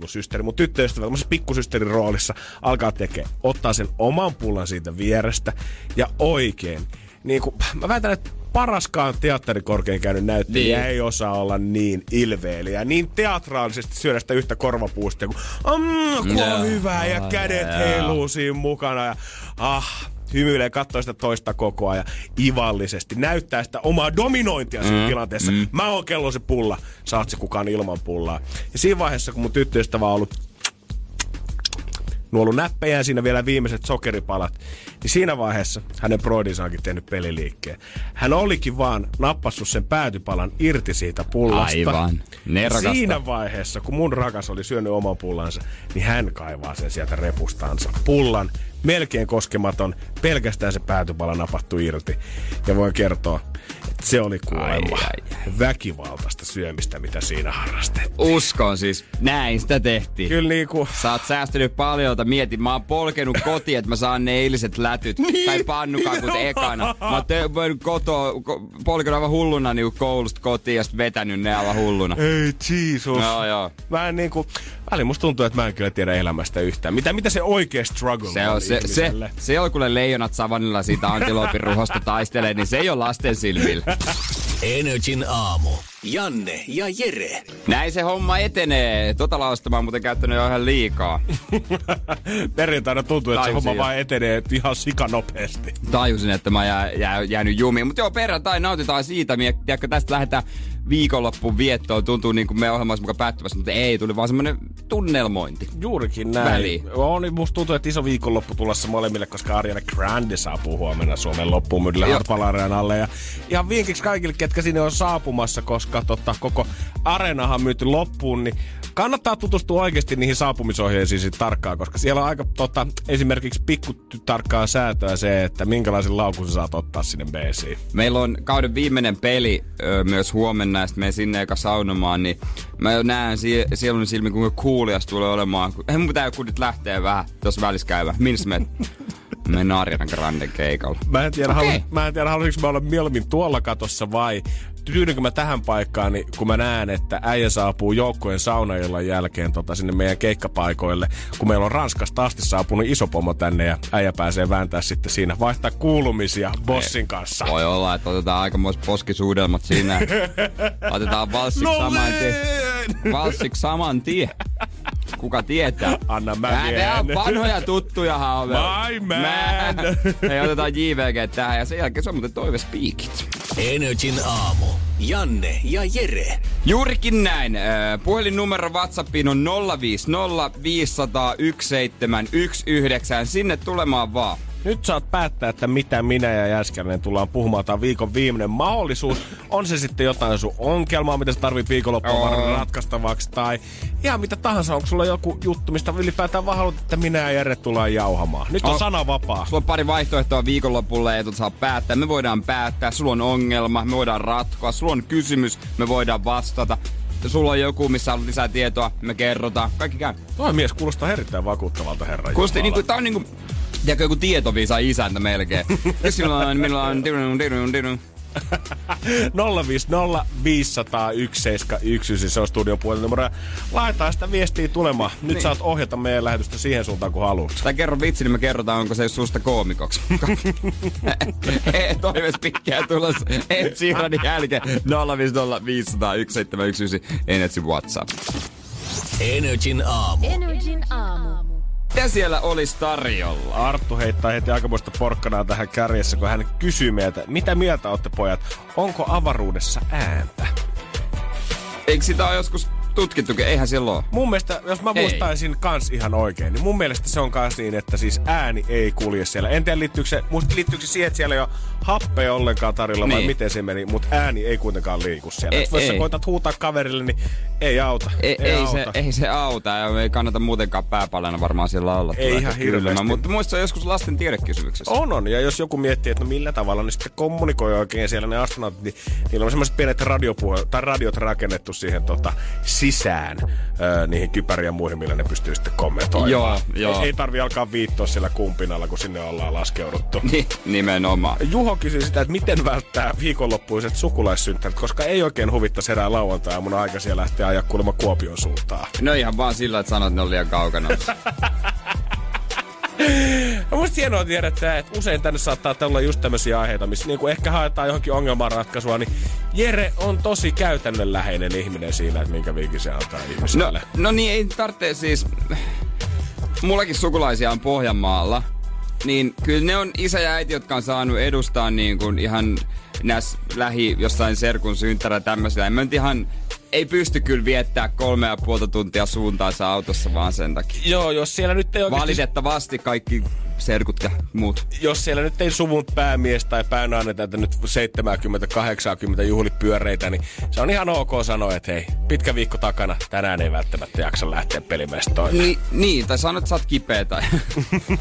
mun systeri, mun tyttöystävä tommosessa pikkusysterin roolissa alkaa tekee, ottaa sen oman pullan siitä vierestä ja oikein. Niin kun, mä väitän, että paraskaan teatterikorkein käynyt näyttelijä Niin. ei osaa olla niin ilveiliä, niin teatraalisesti syödä sitä yhtä korvapuustia, kun mm, kun on hyvää ja kädet Joo. heiluu siinä mukana ja ah, hymyilee, katsoo sitä toista koko ajan ivallisesti, näyttää sitä omaa dominointia siinä Mm, tilanteessa. Mä oon kello se pulla, saat se kukaan ilman pullaa. Ja siinä vaiheessa, kun mun tyttöystävä on ollut nuollut näppejään siinä vielä viimeiset sokeripalat, niin siinä vaiheessa hänen broidinsa onkin tehnyt peliliikkeen. Hän olikin vaan nappassut sen päätypalan irti siitä pullasta. Aivan. Ne Ja rakastaa. Siinä vaiheessa, kun mun rakas oli syönyt oman pullansa, niin hän kaivaa sen sieltä repustansa. Pullan, melkein koskematon, pelkästään se päätypala napattu irti. Ja voin kertoa, se oli kuulemma Ai, ai, väkivaltaista syömistä, mitä siinä harrastettiin. Uskon siis, näin sitä tehtiin. Kyllä niinku... Sä oot säästänyt paljon, mietin, mä oon polkenut kotiin, että mä saan ne eiliset lätyt. Niin. Tai pannukakut ekana. Mä oon te- kotoa, ko- polkenut aivan hulluna niin koulusta kotiin ja sit vetänyt ne aivan hulluna. Ei Jesus. Joo, joo. Mä en niinku, välillä musta tuntuu, että mä en kyllä tiedä elämästä yhtään. Mitä, mitä se oikea struggle Se, on, se, se, ihmiselle? se on, kun ne leijonat savannilla siitä antiloopin ruhosta taistelee, niin se ei ole lasten silmillä. (laughs) Energin aamu. Janne ja Jere. Näin se homma etenee. Tota lausta mä oon muuten käyttänyt jo ihan liikaa. (laughs) Perjantaina tuntuu, että se Tajusin homma jo. vaan etenee ihan sikanopeasti. Tajusin, että mä jää, jää, jäänyt jumiin. Mutta joo, perjantai nautitaan siitä. Tiedätkö, tästä lähdetään viikonloppuun viettoon. Tuntuu niin kuin me ohjelma olisi mukaan päättymässä, mutta ei. Tuli vaan semmonen tunnelmointi. Juurikin näin. Väliin. On, niin musta tuntuu, että iso viikonloppu tulossa molemmille, koska Ariana Grande saapuu huomenna Suomen loppuun myydille Joo. Hartwall Areenalle. Ja ihan vinkiksi kaikille, ketkä sinne on saapumassa, koska tota, koko areenahan myyty loppuun, niin kannattaa tutustua oikeasti niihin saapumisohjeisiin sit tarkkaan, koska siellä on aika tota, esimerkiksi pikku tarkkaa säätöä se, että minkälaisen laukun sä saat ottaa sinne beesiin. Meillä on kauden viimeinen peli ö, myös huomenna, ja sitten me sinne eka saunomaan, niin mä jo näen sie- sielun silmin, kuinka kuulias tulee olemaan. Hei, mun pitää joku nyt lähteä vähän tuossa välissä käydä. Minnes me? (laughs) Mennään Ariana Granden keikalla. Mä en tiedä, okay. halu, mä en tiedä haluaisinko mä olla mieluummin tuolla katossa vai tyydynkö mä tähän paikkaan, niin kun mä näen, että äijä saapuu joukkojen saunaillan jälkeen tota, sinne meidän keikkapaikoille, kun meillä on Ranskasta asti saapunut iso pomo tänne ja äijä pääsee vääntää sitten siinä, vaihtaa kuulumisia bossin kanssa. Voi olla, että otetaan aikamoiset poskisuudelmat siinä. (laughs) Otetaan valssiksi No saman tien. Valssiksi saman tien. Kuka tietää? Anna mä Nää- nää on vanhoja tuttuja haaveja. My man. Hei, otetaan JVG tähän ja sen jälkeen se on muuten toivespiikit. Energin aamu. Janne ja Jere. Juurikin näin. Puhelinnumero WhatsAppiin on 050 500 1719. Sinne tulemaan vaan. Nyt saat päättää, että mitä minä ja Jäskänen tullaan puhumaan. Tämä on viikon viimeinen mahdollisuus. On se sitten jotain sun ongelmaa, mitä sä tarvit viikonloppuun varmaan ratkaistavaksi. Tai ihan mitä tahansa. Onko sulla joku juttu, mistä ylipäätään vaan haluat, että minä ja Jere tullaan jauhamaan. Nyt on On. sana vapaa. Sulla on pari vaihtoehtoa viikonlopulle, että saa päättää. Me voidaan päättää. Sulla on ongelma, me voidaan ratkoa. Sulla on kysymys, me voidaan vastata. Sulla on joku, missä haluat lisää tietoa, me kerrotaan. Kaikki käy. Toi mies kuulostaa erittäin vakuuttavalta, herra Kuulosti niinku, tää on niinku, tiedätkö, joku tietoviisa isäntä melkein. (laughs) Ja silloin on, minulla on, dirun, dirun, dirun. 050 500 1719, se on studion puolinumero. Ja Laitetaan sitä viestiä tulemaan. Nyt Niin. saat ohjata meidän lähetystä siihen suuntaan, kun haluat. Tai kerro vitsi, niin me kerrotaan, onko se susta koomikoksi. (laughs) (laughs) Toives pitkää tulossa Ed Sheeranin jälkeen 050 500 1719 Enetsin WhatsApp. Energin aamu. Energin aamu. Mitä siellä olisi tarjolla? Arttu heittää heti aikamoista porkkanaa tähän kärjessä, kun hän kysyy meiltä, mitä mieltä olette pojat, onko avaruudessa ääntä? Eikö sitä ole joskus tutkittukin, eihän siellä ole. Mun mielestä, jos mä Ei. muistaisin kans ihan oikein, niin mun mielestä se on kans niin, että siis ääni ei kulje siellä. En tiedä liittyykö se, musta liittyykö se siihen, että siellä ei ole happea ollenkaan tarjolla vai Niin. miten se meni, mutta ääni ei kuitenkaan liiku siellä. Ei- jos sä ei. koetat huutaa kaverille, niin ei auta. Ei, ei, auta. se, ei se auta ja ei kannata muutenkaan pääpalana varmaan siellä olla. Ei ihan hirveästi. Mutta muista joskus lasten tiedekysymyksessä. On, on. Ja jos joku miettii, että no millä tavalla ne sitten kommunikoi oikein siellä ne astronautit, niin niillä on semmoiset pienet radiopuhe- tai radiot rakennettu siihen tota, sisään öö, niihin kypäriin ja muihin, millä ne pystyy sitten kommentoimaan. Joo, joo. Ei, ei tarvi alkaa viittoa siellä kumpinalla, kun sinne ollaan laskeuduttu. Niin, nimenomaan. Juho kysyi sitä, että miten välttää viikonloppuiset sukulaissynttärit, koska ei oikein huvittaisi herää lauantai mun aikaisia lähteä ajaa kuulemma Kuopion suuntaan. No ihan vaan sillä, että sanot, että ne on liian kaukana. (laughs) No musta hienoa tiedä, että usein tänne saattaa olla just tämmöisiä aiheita, missä niinku ehkä haetaan johonkin ongelmanratkaisua, niin Jere on tosi käytännönläheinen ihminen siinä, että minkä viikin se antaa No, ihmiselle. no niin, ei tarvitse siis... Mullakin sukulaisia on Pohjanmaalla. Niin kyllä ne on isä ja äiti, jotka on saanut edustaa niin kuin ihan näissä lähi jossain serkun synttärä tämmöisillä. En mä nyt ihan ei pysty kyllä viettää kolme ja puolta tuntia suuntaansa autossa vaan sen takia. Joo, jos siellä nyt ei oikeasti, Valitettavasti kaikki serkut ja muut. jos siellä nyt ei suvun päämies tai päänainen tätä nyt 70-80 juhlipyöreitä, niin se on ihan ok sanoa, että hei, pitkä viikko takana, tänään ei välttämättä jaksa lähteä pelimestoon. Ni, niin, tai sanot, että sä oot kipeä tai...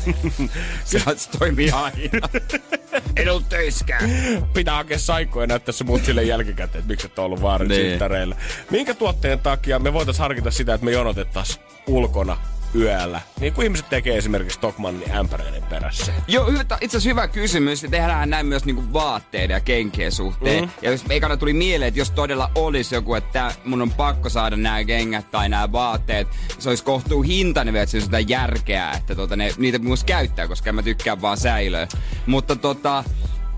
(laughs) se, se toimii aina. (laughs) en ollut töiskään. Pitää hakea saikkoja ja näyttää se muut sille jälkikäteen, että miksi et ole ollut vaarin Niin. Minkä tuotteen takia me voitais harkita sitä, että me jonotettaisiin ulkona yöllä, niin kuin ihmiset tekee esimerkiksi Stockmannin ämpäreiden perässä. Joo, itse asiassa hyvä kysymys. Ja tehdään näin myös niinku vaatteiden ja kenkien suhteen. Mm. Ja jos ekana tuli mieleen, että jos todella olisi joku, että mun on pakko saada nämä kengät tai nämä vaatteet, se olisi kohtuu hintainen vielä, että se olisi järkeä, että tota, ne, niitä myös käyttää, koska mä tykkään vaan säilöä. Mutta tota,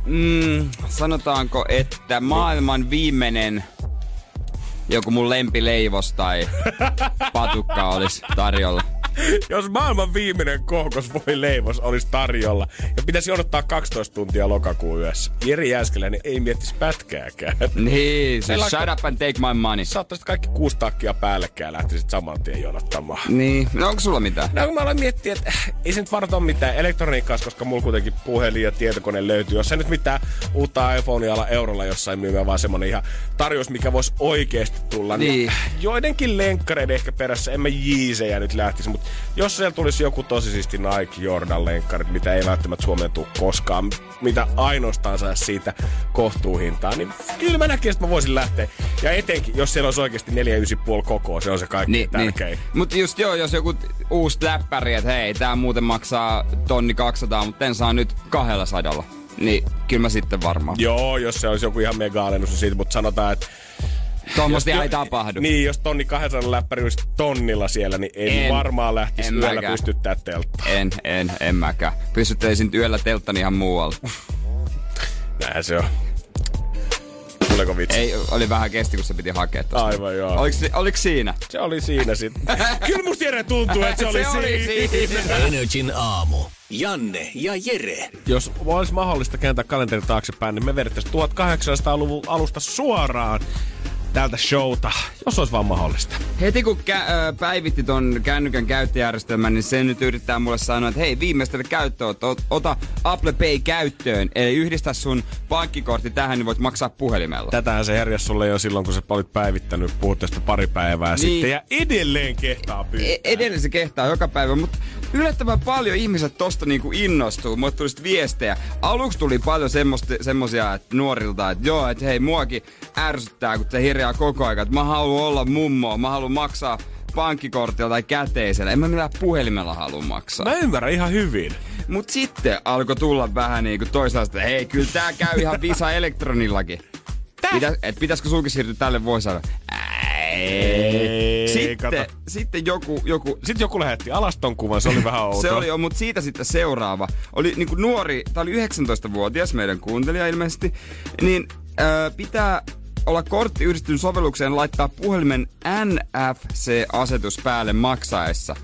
mm, sanotaanko, että maailman viimeinen joku mun lempileivos tai patukka olisi tarjolla. Jos maailman viimeinen kookos voi leivos olisi tarjolla ja pitäisi odottaa 12 tuntia lokakuun yössä, Jeri Jääskeläinen ei miettisi pätkääkään. Niin, se on- shut up and take my money. Saattaisit kaikki kuusi takkia päällekkäin ja lähtisit saman tien jonottamaan. Niin, no onko sulla mitään? No kun mä aloin miettiä, että äh, ei se nyt varmaan ole mitään elektroniikkaa, koska mulla kuitenkin puhelin ja tietokone löytyy. Jos se nyt mitään uutta iPhonea ala eurolla jossain myymään, vaan semmonen ihan tarjous, mikä voisi oikeasti tulla. Niin. joidenkin lenkkareiden ehkä perässä, en mä jiisejä nyt lähtisi, mutta jos siellä tulisi joku tosi siisti Nike Jordan lenkkarit, mitä ei välttämättä Suomeen tule koskaan, mitä ainoastaan saisi siitä kohtuuhintaa, niin kyllä mä näkisin, että mä voisin lähteä. Ja etenkin, jos siellä olisi oikeasti 4,5 kokoa, se on se kaikkein Niin, niin. tärkein. Mutta just joo, jos joku uusi läppäri, että hei, tää muuten maksaa tonni 200, mutta en saa nyt 200. Niin kyllä mä sitten varmaan. Joo, jos se olisi joku ihan mega-alennus niin siitä, mutta sanotaan, että... Tuommoista jos- ei tapahdu. Niin, jos tonni 200 läppäri olisi tonnilla siellä, niin en, En. varmaan lähtisi En yöllä mäkään. pystyttää telttaa. En, en, en mäkään. Pystyttäisin yöllä telttani ihan muualla. Näin se on. Tuleeko vitsi? Ei, oli vähän kesti, kun se piti hakea tosta. Aivan joo. Oliko, oliko siinä? Se oli siinä sitten. (laughs) Kyllä musta Jere tuntuu, että se oli, Se oli siinä. siinä. Energin aamu. Janne ja Jere. Jos olisi mahdollista kääntää kalenteri taaksepäin, niin me vedettäisiin 1800-luvun alusta suoraan tältä showta, jos olisi vaan mahdollista. Heti kun kä- päivitti ton kännykän käyttöjärjestelmän, niin se nyt yrittää mulle sanoa, että hei, viimeistele käyttöön, ot- ota Apple Pay käyttöön. Eli yhdistä sun pankkikortti tähän, niin voit maksaa puhelimella. Tätähän se herjas sulle jo silloin, kun sä olit päivittänyt, puhut tästä pari päivää Niin. sitten, ja edelleen kehtaa pyytää. E- edelleen se kehtaa joka päivä, mutta yllättävän paljon ihmiset tosta niinku innostuu. Mulle tuli viestejä. Aluksi tuli paljon semmoista, semmosia että nuorilta, että joo, että hei, muakin ärsyttää, kun se hirjaa koko ajan, että mä haluan olla mummo, mä haluan maksaa pankkikortilla tai käteisellä. En mä millään puhelimella halua maksaa. Mä ymmärrän ihan hyvin. Mut sitten alkoi tulla vähän niinku toisaalta, että hei, kyllä tää käy ihan Visa Elektronillakin. Pitä, et pitäisikö sulki siirtyä tälle vuosille? Ei, Sitten, kato. sitten joku, joku, Sitten joku lähetti alaston kuvan, se oli vähän (laughs) outoa. se oli jo, mutta siitä sitten seuraava. Oli niinku nuori, tää oli 19-vuotias meidän kuuntelija ilmeisesti, niin ö, pitää olla kortti yhdistyn sovellukseen laittaa puhelimen NFC-asetus päälle maksaessa.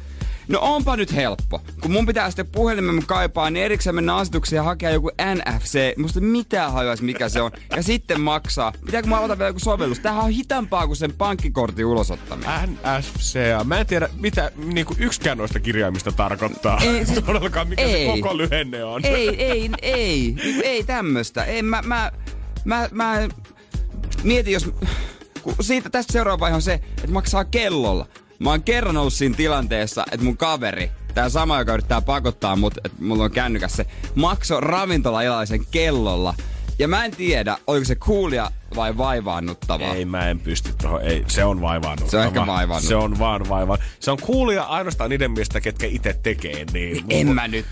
No onpa nyt helppo. Kun mun pitää sitten puhelimen kaipaa, niin erikseen mennä asetuksiin ja hakea joku NFC. Musta mitään hajoaisi mikä se on. Ja sitten maksaa. Pitääkö mä avata vielä joku sovellus? Tämähän on hitaampaa kuin sen pankkikortin ulosottaminen. NFC. Mä en tiedä, mitä niin kuin yksikään noista kirjaimista tarkoittaa. Ei, se- (laughs) Todellakaan, mikä ei. se koko lyhenne on. Ei, ei, ei. Niinku Ei tämmöstä. Ei, mä, mä, mä, mä mietin, jos... Kun siitä tästä seuraava vaihe on se, että maksaa kellolla. Mä oon kerran ollut siinä tilanteessa, että mun kaveri, tää sama, joka yrittää pakottaa mut, että mulla on kännykäs se, maksoi ravintola kellolla. Ja mä en tiedä, oliko se kuulia vai vaivaannuttavaa. Ei, mä en pysty tuohon. Ei, se on vaivaannut. Se on ehkä vaivaannut. Se on vaan vaivaan. Se on kuulija ainoastaan niiden mielestä, ketkä itse tekee niin. En mä nyt.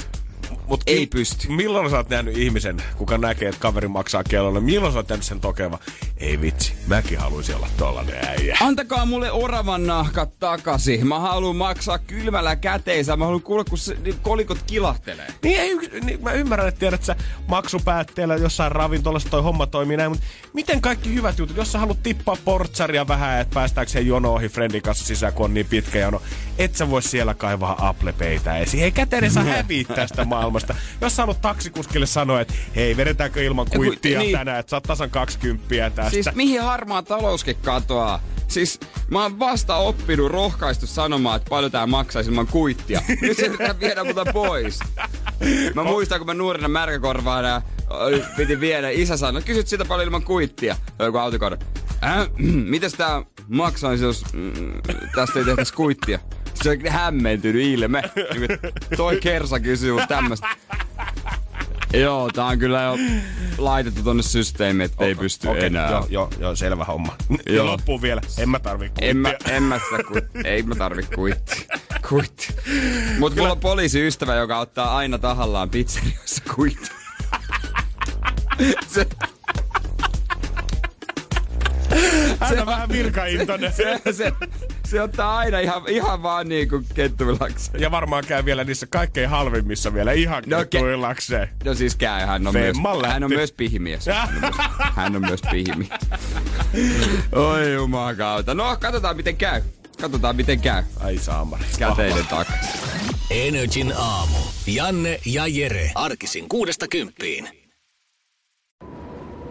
Mut Ei mi- pysty. Milloin sä oot nähnyt ihmisen, kuka näkee, että kaveri maksaa kellolle? Milloin sä oot nähnyt sen tokeva? Ei vitsi, mäkin haluaisin olla tollanen äijä. Antakaa mulle oravan nahkat takaisin. Mä haluan maksaa kylmällä käteisä. Mä haluan kuulla, kun se, niin kolikot kilahtelee. Niin, ei, niin mä ymmärrän, että tiedät sä maksupäätteellä jossain ravintolassa toi homma toimii näin, mutta miten kaikki hyvät jutut, jos sä haluat tippaa portsaria vähän, että päästäänkö se jono ohi friendin kanssa sisään, kun on niin pitkä jono, et sä voi siellä kaivaa Apple-peitä esiin. Ei käteen saa (laughs) häviä tästä maailmasta. Jos sä haluat taksikuskille sanoa, että hei, vedetäänkö ilman kuittia niin. tänään, että saat tasan 20 tästä. Siis mihin harmaa talouskin katoaa? Siis mä oon vasta oppinut rohkaistu sanomaan, että paljon tää maksaisi ilman kuittia. (laughs) Nyt se pitää viedä multa pois. Mä muistan, kun mä nuorena märkäkorvaana piti viedä. Isä sanoi, kysyt sitä paljon ilman kuittia. Joku autokorva. Äh, (clears throat) mitäs tää maksaisi, jos mm, tästä ei tehtäisi kuittia? Se on hämmentynyt ilme. Niin Toi kersa kysyy mut tämmöstä. Joo, tää on kyllä jo laitettu tonne systeemiin, että ei pysty Okei, enää. Joo, joo, joo, selvä homma. (laughs) Joo. Loppuun vielä. En mä tarvii kuittia. En mä, en mä sitä kuitti. Ei mä tarvi kuitti. Kuitti. Mut mulla on poliisiystävä, joka ottaa aina tahallaan pizzeriossa kuitti. (laughs) Se, (laughs) Hän on vähän virkaintoinen. se, se, se, ottaa aina ihan, ihan vaan niinku kettuvilakseen. Ja varmaan käy vielä niissä kaikkein halvimmissa vielä ihan No, no, ke-. No siis käy, hän on, myös, lähti. hän on myös pihimies. Hän on myös, hän on myös pihimies. Oi jumakauta. No, katsotaan miten käy. Katsotaan miten käy. Ai saamari. Käteinen takaisin. Energin aamu. Janne ja Jere. Arkisin kuudesta kymppiin.